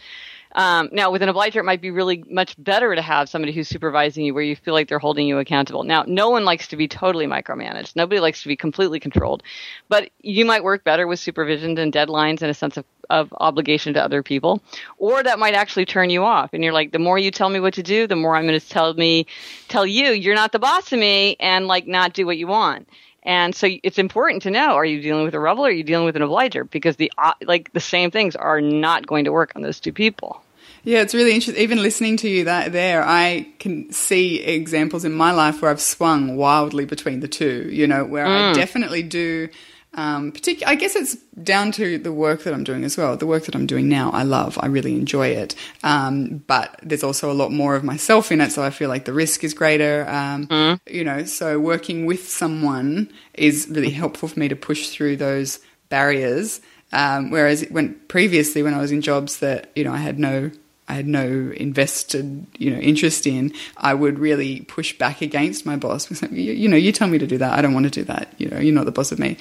D: Um, now, with an obliger, it might be really much better to have somebody who's supervising you where you feel like they're holding you accountable. Now, no one likes to be totally micromanaged. Nobody likes to be completely controlled. But you might work better with supervision and deadlines and a sense of, of obligation to other people. Or that might actually turn you off. And you're like, the more you tell me what to do, the more I'm going to tell me, tell you, you're not the boss of me and like not do what you want. And so it's important to know: Are you dealing with a rebel or are you dealing with an obliger? Because the uh, like the same things are not going to work on those two people.
A: Yeah, it's really interesting. Even listening to you that there, I can see examples in my life where I've swung wildly between the two. You know, where I definitely do. Um, particular, I guess it's down to the work that I'm doing as well. The work that I'm doing now, I love. I really enjoy it. Um, but there's also a lot more of myself in it, so I feel like the risk is greater. Um, You know, so working with someone is really helpful for me to push through those barriers. Um, whereas when previously, when I was in jobs that you know I had no I had no invested, you know, interest in, I would really push back against my boss. [laughs] You, you know, you tell me to do that. I don't want to do that. You know, you're not the boss of me.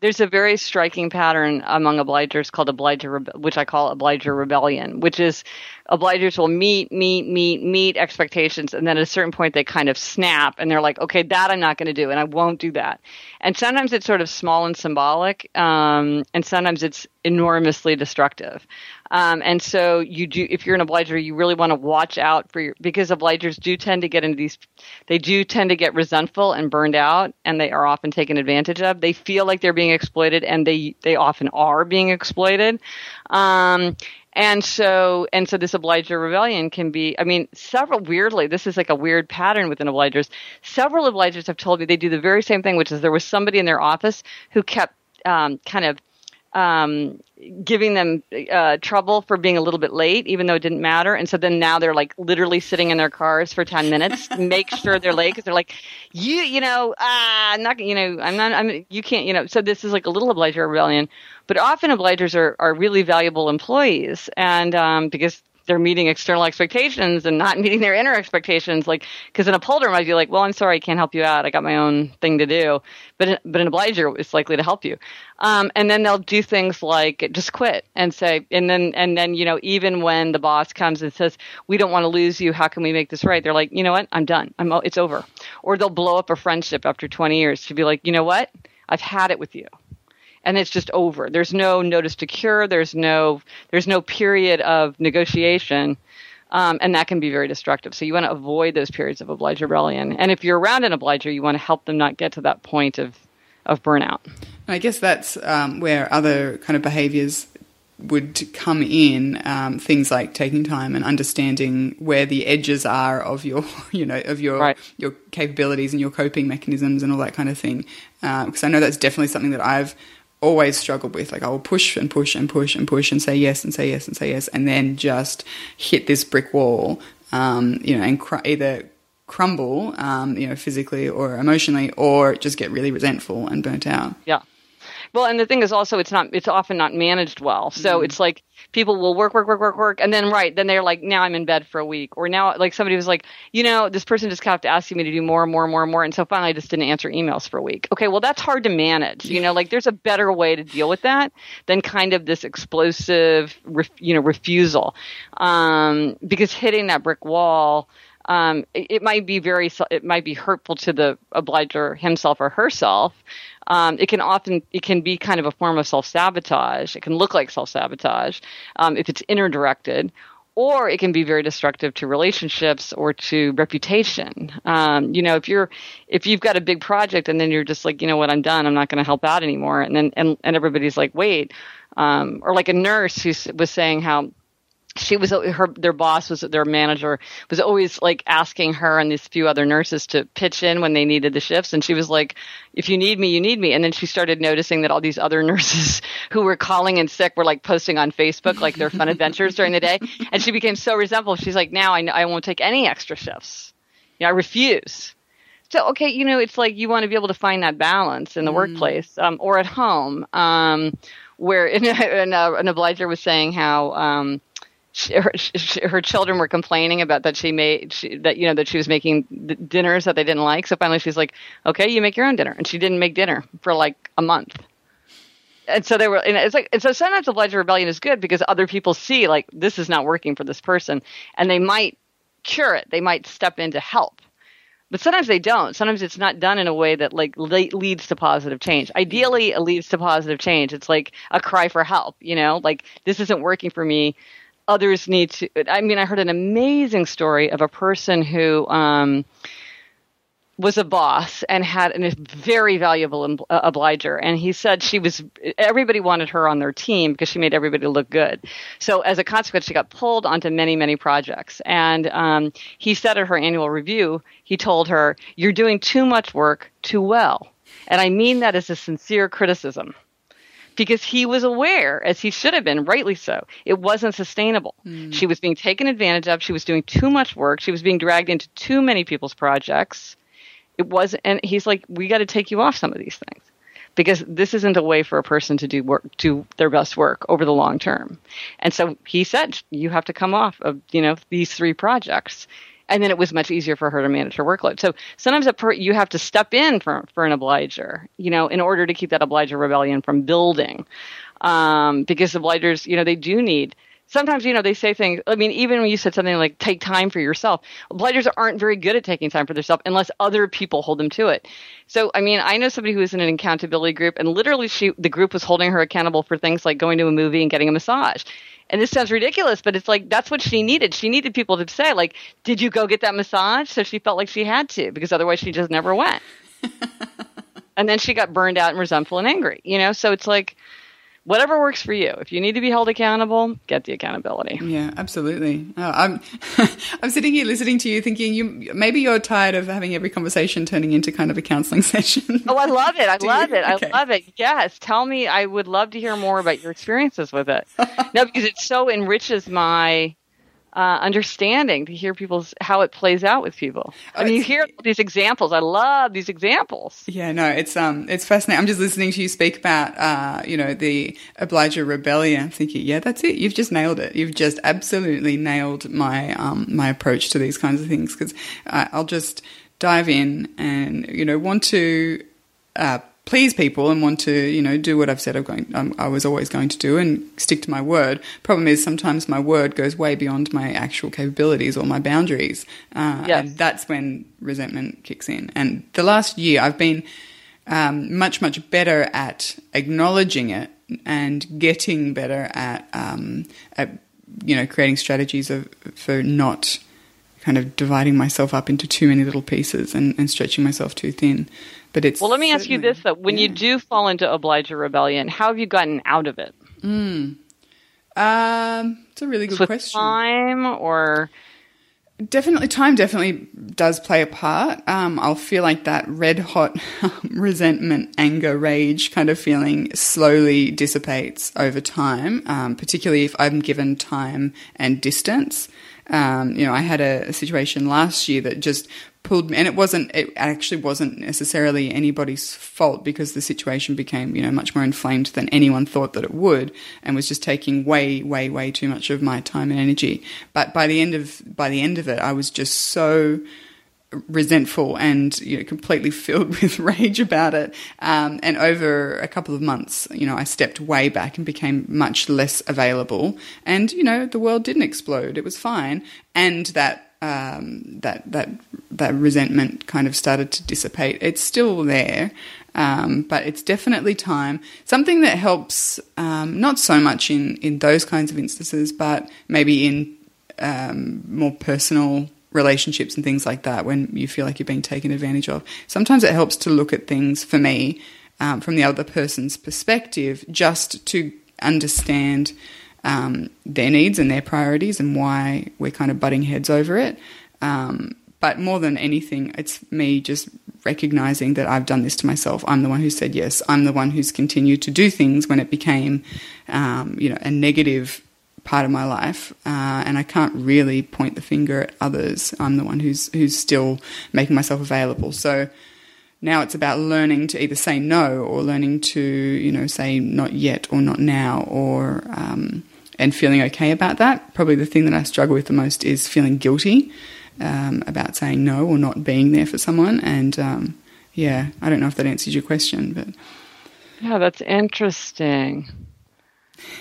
D: There's a very striking pattern among obligers called obliger, which I call obliger rebellion, which is obligers will meet, meet, meet, meet expectations, and then at a certain point they kind of snap and they're like, okay, that I'm not going to do, and I won't do that. And sometimes it's sort of small and symbolic, um, and sometimes it's enormously destructive. Um, and so you do, if you're an obliger, you really want to watch out for your, because obligers do tend to get into these, they do tend to get resentful and burned out and they are often taken advantage of. They feel like they're being exploited and they, they often are being exploited. Um, and so, and so this obliger rebellion can be, I mean, several, weirdly, this is like a weird pattern within obligers. Several obligers have told me they do the very same thing, which is there was somebody in their office who kept, um, kind of, um, giving them uh, trouble for being a little bit late, even though it didn't matter. And so then now they're like literally sitting in their cars for ten minutes, make sure they're late because they're like, you, you know, ah, I'm not, you know, I'm not, I'm, you can't, you know. So this is like a little obliger rebellion, but often obligers are are really valuable employees, and um, because they're meeting external expectations and not [laughs] meeting their inner expectations. Like, because an upholder might be like, "Well, I'm sorry, I can't help you out. I got my own thing to do." But but an obliger is likely to help you. Um, and then they'll do things like just quit and say, and then and then you know, even when the boss comes and says, "We don't want to lose you. How can we make this right?" They're like, "You know what? I'm done. I'm it's over." Or they'll blow up a friendship after 20 years to be like, "You know what? I've had it with you." And it's just over. There's no notice to cure. There's no there's no period of negotiation, um, and that can be very destructive. So you want to avoid those periods of oblige rebellion. And if you're around an obliger, you want to help them not get to that point of of burnout.
A: I guess that's um, where other kind of behaviors would come in um, things like taking time and understanding where the edges are of your [laughs] you know of your
D: Right.
A: your capabilities and your coping mechanisms and all that kind of thing because I know that's definitely something that I've always struggled with like I will push and push and push and push and say yes and say yes and say yes and then just hit this brick wall um, you know and cr- either crumble um, you know physically or emotionally or just get really resentful and burnt out
D: Yeah. Well, and the thing is also it's not it's often not managed well. So it's like people will work, work, work, work, work, and then right, then they're like, now I'm in bed for a week, or now like somebody was like, you know, this person just kept asking me to do more and more and more and more, and so finally I just didn't answer emails for a week. Okay, well that's hard to manage. You know, like there's a better way to deal with that than kind of this explosive, ref, you know, refusal, um, because hitting that brick wall um, it, it might be very it might be hurtful to the obliger himself or herself. Um, it can often it can be kind of a form of self sabotage. It can look like self sabotage um, if it's inner directed, or it can be very destructive to relationships or to reputation. Um, you know, if you're if you've got a big project and then you're just like, you know what, I'm done. I'm not going to help out anymore, and then and, and everybody's like, wait, um, or like a nurse who was saying how she was her their boss was their manager was always like asking her and these few other nurses to pitch in when they needed the shifts. And she was like if you need me you need me. And then she started noticing that all these other [laughs] nurses who were calling in sick were like posting on facebook like their fun adventures during the day. And she became so resentful. She's like now i, I won't take any extra shifts. You know, i refuse. So okay you know it's like you want to be able to find that balance in the workplace um, or at home um, where [laughs] and, and, uh, an obliger was saying how um, she, her, she, her children were complaining about that she made she, that you know that she was making dinners that they didn't like. So finally, she's like, "Okay, you make your own dinner," and she didn't make dinner for like a month. and so they were and it's like and so sometimes obliging rebellion is good because other people see like this is not working for this person and they might cure it. They might step in to help. But sometimes they don't. Sometimes it's not done in a way that like le- leads to positive change. Ideally it leads to positive change. It's like a cry for help you know? Like this isn't working for me others need to i mean i heard an amazing story of a person who um was a boss and had a very valuable uh, obliger. And he said she was everybody wanted her on their team because she made everybody look good. So as a consequence she got pulled onto many many projects. And um, he said at her annual review he told her you're doing too much work too well. And i mean that as a sincere criticism because he was aware, as he should have been, rightly so, it wasn't sustainable. Mm. She was being taken advantage of. She was doing too much work. She was being dragged into too many people's projects it was and he's like we got to take you off some of these things because this isn't a way for a person to do work do their best work over the long term and so he said you have to come off of you know these three projects and then it was much easier for her to manage her workload. So sometimes per, you have to step in for, for an obliger you know in order to keep that obliger rebellion from building. Um, because obligers you know they do need sometimes you know they say things i mean even when you said something like take time for yourself obligers aren't very good at taking time for themselves unless other people hold them to it. So i mean i know somebody who was in an accountability group and literally she the group was holding her accountable for things like going to a movie and getting a massage and this sounds ridiculous but it's like that's what she needed. She needed people to say like did you go get that massage? So she felt like she had to because otherwise she just never went. [laughs] And then she got burned out and resentful and angry you know? So it's like whatever works for you. If you need to be held accountable, get the accountability.
A: Yeah, absolutely. Oh, I'm [laughs] I'm sitting here listening to you, thinking you maybe you're tired of having every conversation turning into kind of a counseling [laughs] session.
D: Oh, I love it. I [laughs] love you? it. Okay. I love it. Yes, tell me. I would love to hear more about your experiences with it. no, because it so enriches my uh, understanding to hear people's how it plays out with people. I mean, you hear these examples. I love these examples.
A: Yeah, no, it's um, it's fascinating. I'm just listening to you speak about uh, you know, the Obliger rebellion. I'm thinking, yeah, that's it. You've just nailed it. You've just absolutely nailed my um, my approach to these kinds of things because uh, I'll just dive in and you know want to. Uh, please people and want to, you know, do what I've said I'm going, um, I was always going to do and stick to my word. Problem is sometimes my word goes way beyond my actual capabilities or my boundaries. Uh, yes. And that's when resentment kicks in. And the last year I've been um, much, much better at acknowledging it and getting better at, um, at you know, creating strategies of, for not kind of dividing myself up into too many little pieces and, and stretching myself too thin. But it's
D: well. Let me ask you this though: When yeah. you do fall into obliger rebellion, how have you gotten out of it?
A: Mm. Um, it's a really good
D: With
A: question.
D: Time or
A: definitely time definitely does play a part. Um, I'll feel like that red hot resentment, anger, rage kind of feeling slowly dissipates over time. Um, particularly if I'm given time and distance. Um, you know, I had a, a, situation last year that just pulled me, and it wasn't, it actually wasn't necessarily anybody's fault because the situation became, you know, much more inflamed than anyone thought that it would, and was just taking way, way, way too much of my time and energy. But by the end of, by the end of it, I was just so resentful and you know completely filled [laughs] with rage about it. Um, and over a couple of months, you know, I stepped way back and became much less available. And you know, the world didn't explode; it was fine. And that um, that that that resentment kind of started to dissipate. It's still there. Um, but it's definitely time. Something that helps, um, not so much in, in those kinds of instances, but maybe in um, more personal relationships and things like that when you feel like you're being taken advantage of. Sometimes it helps to look at things for me um, from the other person's perspective just to understand um, their needs and their priorities and why we're kind of butting heads over it. Um, but more than anything, it's me just recognizing that I've done this to myself. I'm the one who said yes. I'm the one who's continued to do things when it became, um, you know, a negative part of my life, uh, and I can't really point the finger at others. I'm the one who's who's still making myself available. So now it's about learning to either say no or learning to you know say not yet or not now or um, and feeling okay about that. Probably the thing that I struggle with the most is feeling guilty um, about saying no or not being there for someone. And um, yeah, I don't know if that answers your question, but
D: Yeah, that's interesting.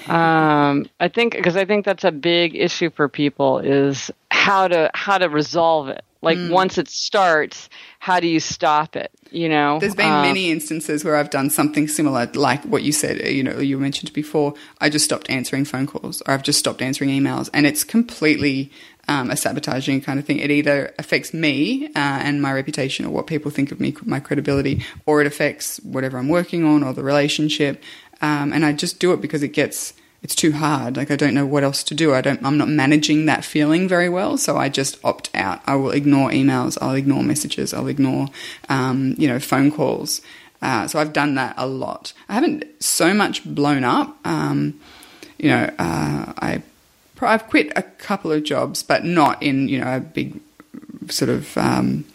D: Um, I think because I think that's a big issue for people is how to how to resolve it. Like
A: Mm.
D: once it starts, how do you stop it? You know,
A: There's been
D: Um,
A: many instances where I've done something similar, like what you said, you know, you mentioned before. I just stopped answering phone calls or I've just stopped answering emails. And it's completely um, a sabotaging kind of thing. It either affects me uh, and my reputation or what people think of me, my credibility, or it affects whatever I'm working on or the relationship. Um, and I just do it because it gets. It's too hard. Like I don't know what else to do. I don't. I'm not managing that feeling very well, so I just opt out. I will ignore emails. I'll ignore messages. I'll ignore, um, you know, phone calls. Uh, so I've done that a lot. I haven't so much blown up. Um, you know, uh, I I've quit a couple of jobs, but not in you know a big sort of um,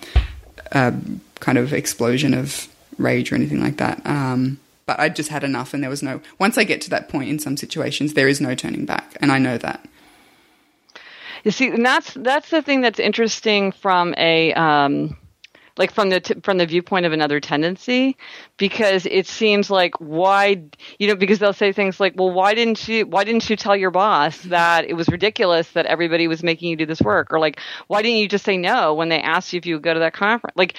A: uh, kind of explosion of rage or anything like that. Um, but I just had enough, and there was no. Once I get to that point in some situations, there is no turning back, and I know that.
D: You see, and that's that's the thing that's interesting from a um, like from the t- from the viewpoint of another tendency, because it seems like why you know because they'll say things like, well, why didn't you why didn't you tell your boss that it was ridiculous that everybody was making you do this work, or like why didn't you just say no when they asked you if you would go to that conference, like.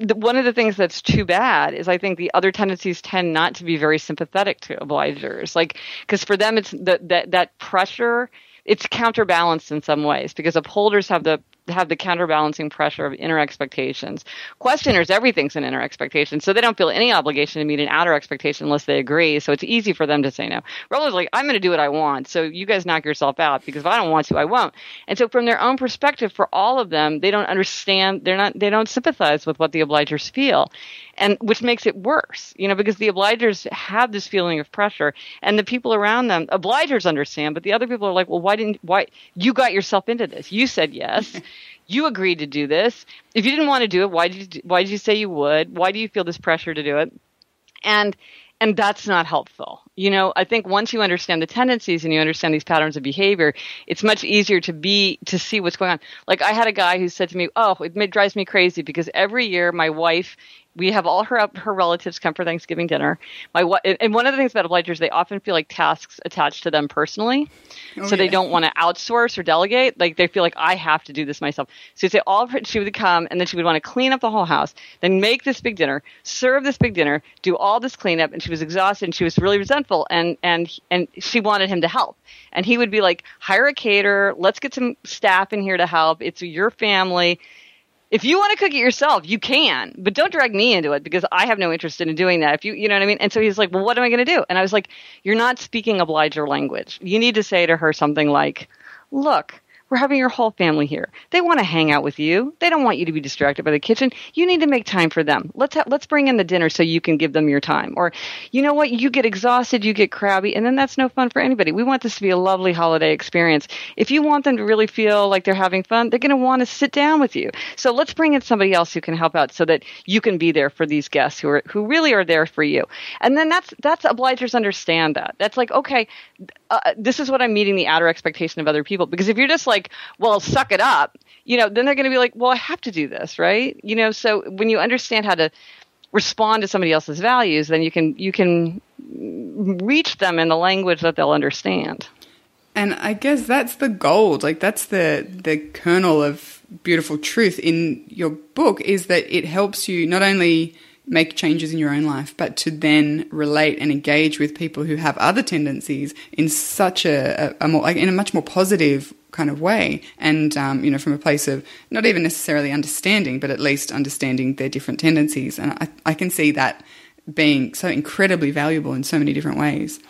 D: The- One of the things that's too bad is I think the other tendencies tend not to be very sympathetic to obligers, like because for them it's that that that pressure it's counterbalanced in some ways because upholders have the have the counterbalancing pressure of inner expectations. Questioners, everything's an inner expectation, so they don't feel any obligation to meet an outer expectation unless they agree. So it's easy for them to say no. Rollers like, I'm going to do what I want, so you guys knock yourself out because if I don't want to, I won't. And so from their own perspective, for all of them, they don't understand. They're not. They don't sympathize with what the obligers feel and which makes it worse, you know, because the obligers have this feeling of pressure, and the people around them, obligers understand, but the other people are like, well, why didn't why you got yourself into this? You said yes, you agreed to do this. If you didn't want to do it, why did you why did you say you would? Why do you feel this pressure to do it? And and that's not helpful. You know, I think once you understand the tendencies and you understand these patterns of behavior, it's much easier to be to see what's going on. Like I had a guy who said to me, "Oh, it drives me crazy because every year my wife we have all her her relatives come for Thanksgiving dinner. My and one of the things about obligers, they often feel like tasks attached to them personally,
A: Oh,
D: so they don't want to outsource or delegate. Like they feel like I have to do this myself. So she'd say all of her, she would come and then she would want to clean up the whole house, then make this big dinner, serve this big dinner, do all this cleanup, and she was exhausted and she was really resentful and and and she wanted him to help. And he would be like, hire a caterer, let's get some staff in here to help. It's your family if you want to cook it yourself, you can, but don't drag me into it because I have no interest in doing that. If you, you know what I mean? And so he's like, well, what am I going to do? And I was like, you're not speaking obliger language. You need to say to her something like, look, we're having your whole family here. They want to hang out with you. They don't want you to be distracted by the kitchen. You need to make time for them. Let's ha- let's bring in the dinner so you can give them your time. Or, you know what? You get exhausted, you get crabby, and then that's no fun for anybody. We want this to be a lovely holiday experience. If you want them to really feel like they're having fun, they're going to want to sit down with you. So let's bring in somebody else who can help out so that you can be there for these guests who are who really are there for you. And then that's that's obligers understand that. That's like okay, uh, this is what I'm meeting the outer expectation of other people. Because if you're just like, well, suck it up, you know, then they're going to be like, well, I have to do this, right? You know, so when you understand how to respond to somebody else's values, then you can you can reach them in the language that they'll understand.
A: And I guess that's the gold. Like that's the the kernel of beautiful truth in your book is that it helps you not only make changes in your own life, but to then relate and engage with people who have other tendencies in such a, a, a more like in a much more positive kind of way, and um, you know from a place of not even necessarily understanding, but at least understanding their different tendencies. And I, I can see that being so incredibly valuable in so many different ways.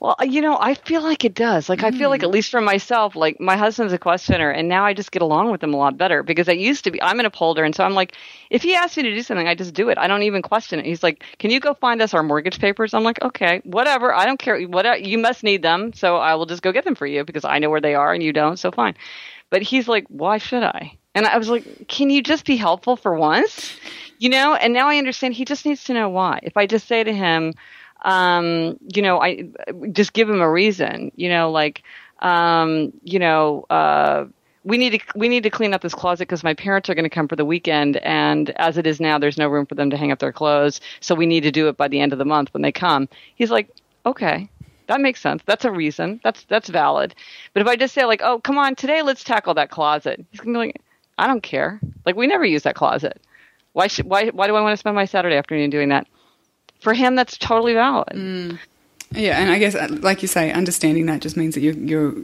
D: Well, you know, I feel like it does. Like, I feel like, hmm. at least for myself, like, my husband's a questioner, and now I just get along with him a lot better because I used to be, I'm an upholder. And so I'm like, if he asks me to do something, I just do it. I don't even question it. He's like, can you go find us our mortgage papers? I'm like, okay, whatever. I don't care. Whatever. You must need them. So I will just go get them for you because I know where they are and you don't. So fine. But he's like, why should I? And I was like, can you just be helpful for once? You know, and now I understand he just needs to know why. If I just say to him, um, you know, I just give him a reason, you know, like, um, you know, uh, we need to we need to clean up this closet because my parents are going to come for the weekend, and as it is now, there's no room for them to hang up their clothes. So we need to do it by the end of the month when they come. He's like, okay, that makes sense. That's a reason. That's that's valid. But if I just say like, oh, come on, today let's tackle that closet, he's gonna be like, I don't care. Like we never use that closet. Why should why why do I want to spend my Saturday afternoon doing that? For him, that's totally valid.
A: Yeah, and I guess, uh, like you say, understanding that just means that you're, you're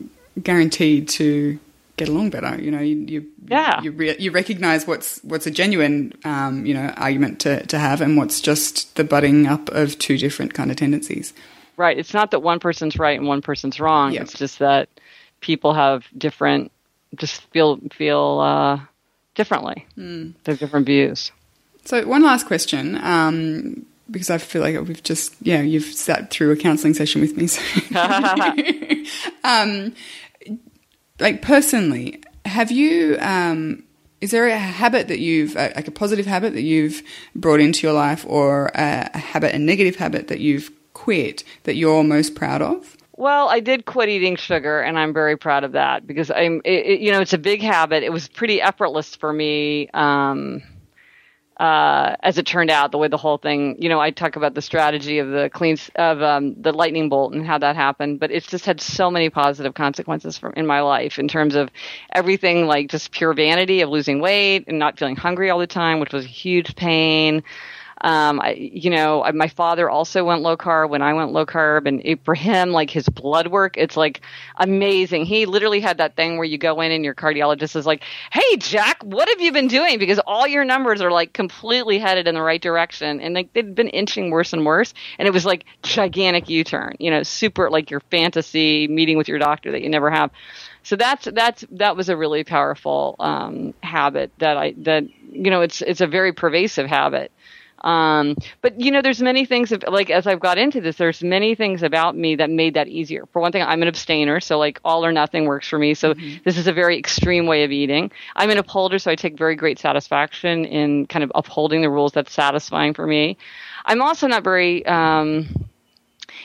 A: guaranteed to get along better. You know, you you
D: Yeah.
A: you, re- you recognize what's what's a genuine um, you know argument to to have, and what's just the butting up of two different kind of tendencies.
D: Right. It's not that one person's right and one person's wrong.
A: Yeah.
D: It's just that people have different, just feel feel uh, differently. Mm. They have different views.
A: So one last question, um, because I feel like we've just yeah you've sat through a counselling session with me. So. [laughs] um, like personally, have you? Um, is there a habit that you've like a positive habit that you've brought into your life, or a, a habit, a negative habit that you've quit that you're most proud of?
D: Well, I did quit eating sugar, and I'm very proud of that because I'm, it, it, you know, it's a big habit. It was pretty effortless for me. Um, uh, as it turned out, the way the whole thing, you know, I talk about the strategy of the clean of um, the lightning bolt and how that happened, but it's just had so many positive consequences for, in my life in terms of everything, like just pure vanity of losing weight and not feeling hungry all the time, which was a huge pain. Um, I, you know, my father also went low carb when I went low carb, and for him, like his blood work, it's like amazing. He literally had that thing where you go in and your cardiologist is like, "Hey, Jack, what have you been doing?" Because all your numbers are like completely headed in the right direction, and like they'd been inching worse and worse, and it was like gigantic U-turn. You know, super like your fantasy meeting with your doctor that you never have. So that's that's that was a really powerful um, habit that I that you know it's it's a very pervasive habit. Um, but you know, there's many things of, like as I've got into this, there's many things about me that made that easier. For one thing, I'm an abstainer, so like all or nothing works for me. So mm-hmm. this is a very extreme way of eating. I'm an upholder, so I take very great satisfaction in kind of upholding the rules that's satisfying for me. I'm also not very, um,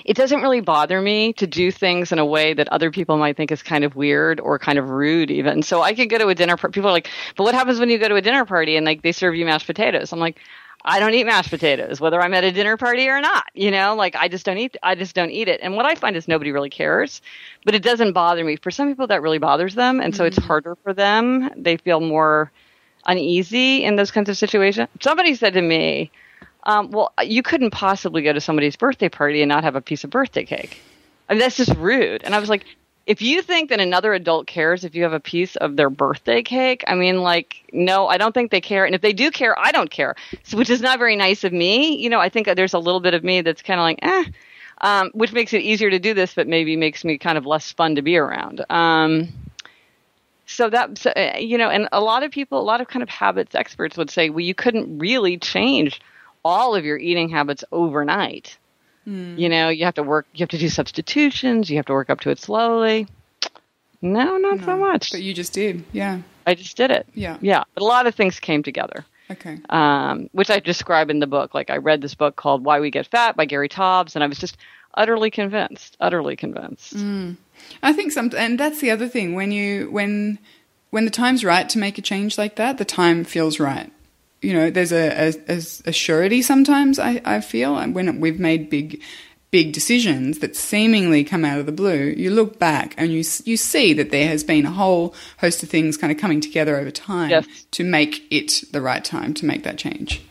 D: it doesn't really bother me to do things in a way that other people might think is kind of weird or kind of rude even so i could go to a dinner party people are like but what happens when you go to a dinner party and like they serve you mashed potatoes i'm like I don't eat mashed potatoes, whether I'm at a dinner party or not. You know, like I just don't eat. I just don't eat it. And what I find is nobody really cares, but it doesn't bother me. For some people, that really bothers them, and so mm-hmm. it's harder for them. They feel more uneasy in those kinds of situations. Somebody said to me, um, "Well, you couldn't possibly go to somebody's birthday party and not have a piece of birthday cake." I mean, that's just rude. And I was like, if you think that another adult cares if you have a piece of their birthday cake, I mean, like, no, I don't think they care. And if they do care, I don't care, so, which is not very nice of me. You know, I think there's a little bit of me that's kind of like, eh, um, which makes it easier to do this, but maybe makes me kind of less fun to be around. Um, so that, so, uh, you know, and a lot of people, a lot of kind of habits experts would say, well, you couldn't really change all of your eating habits overnight. Mm. You know, you have to work, you have to do substitutions, you have to work up to it slowly. No, not no, so much.
A: But you just did, yeah.
D: I just did it.
A: Yeah.
D: Yeah. But a lot of things came together.
A: Okay.
D: Um, which I describe in the book. Like I read this book called Why We Get Fat by Gary Taubes, and I was just utterly convinced, utterly convinced.
A: Mm. I think some, and that's the other thing. When you when when the time's right to make a change like that, the time feels right you know, there's a, a, a surety sometimes, I, I feel, when we've made big big decisions that seemingly come out of the blue, you look back and you you see that there has been a whole host of things kind of coming together over time
D: yes.
A: to make it the right time to make that change.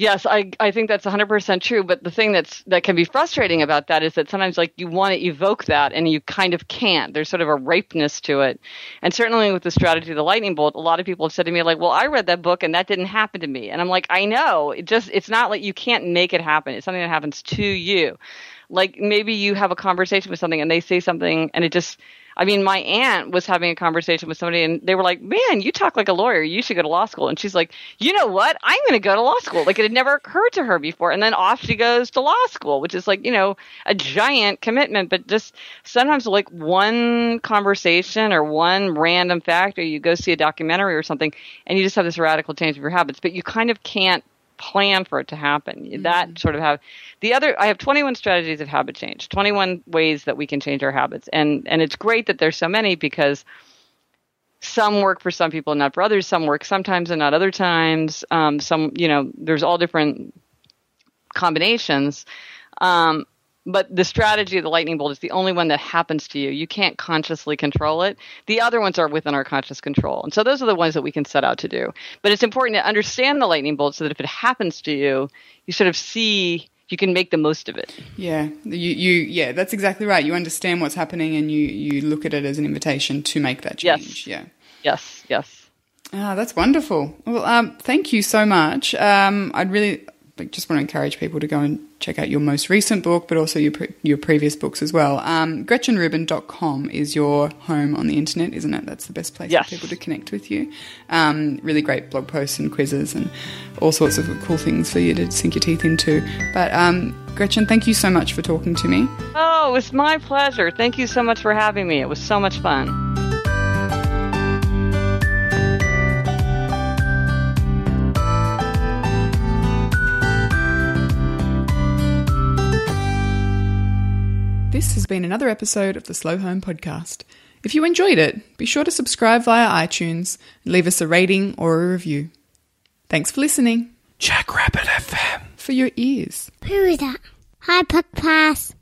D: Yes, I I think that's 100% true, but the thing that's that can be frustrating about that is that sometimes like you want to evoke that and you kind of can't. There's sort of a ripeness to it. And certainly with the strategy of the lightning bolt, a lot of people have said to me like, "Well, I read that book and that didn't happen to me." And I'm like, "I know. It just it's not like you can't make it happen. It's something that happens to you." Like maybe you have a conversation with something and they say something and it just I mean, my aunt was having a conversation with somebody and they were like, man, you talk like a lawyer. You should go to law school. And she's like, you know what? I'm going to go to law school. Like it had never occurred to her before. And then off she goes to law school, which is like, you know, a giant commitment. But just sometimes like one conversation or one random fact, or you go see a documentary or something and you just have this radical change of your habits, but you kind of can't plan for it to happen. Mm-hmm. That sort of have the other. I have 21 strategies of habit change, 21 ways that we can change our habits, and and it's great that there's so many because some work for some people, and not for others. Some work sometimes and not other times. Um, some, you know, there's all different combinations. Um, but the strategy of the lightning bolt is the only one that happens to you. You can't consciously control it. The other ones are within our conscious control. And so those are the ones that we can set out to do. But it's important to understand the lightning bolt so that if it happens to you, you sort of see you can make the most of it.
A: Yeah, you, you yeah, that's exactly right. You understand what's happening and you you look at it as an invitation to make that change.
D: Yes.
A: Yeah.
D: Yes, yes.
A: Ah, that's wonderful. Well, um, thank you so much. Um, I'd really just want to encourage people to go and check out your most recent book, but also your pre- your previous books as well. Um, GretchenRubin.com is your home on the internet, isn't it? That's the best place
D: Yes.
A: for people to connect with you. Um, really great blog posts and quizzes and all sorts of cool things for you to sink your teeth into. But um, Gretchen, thank you so much for talking to me.
D: Oh, it was my pleasure. Thank you so much for having me. It was so much fun.
A: This has been another episode of the Slow Home Podcast. If you enjoyed it, be sure to subscribe via iTunes and leave us a rating or a review. Thanks for listening.
B: Jackrabbit FM.
A: For your ears.
C: Who is that? Hi, Puck Pass.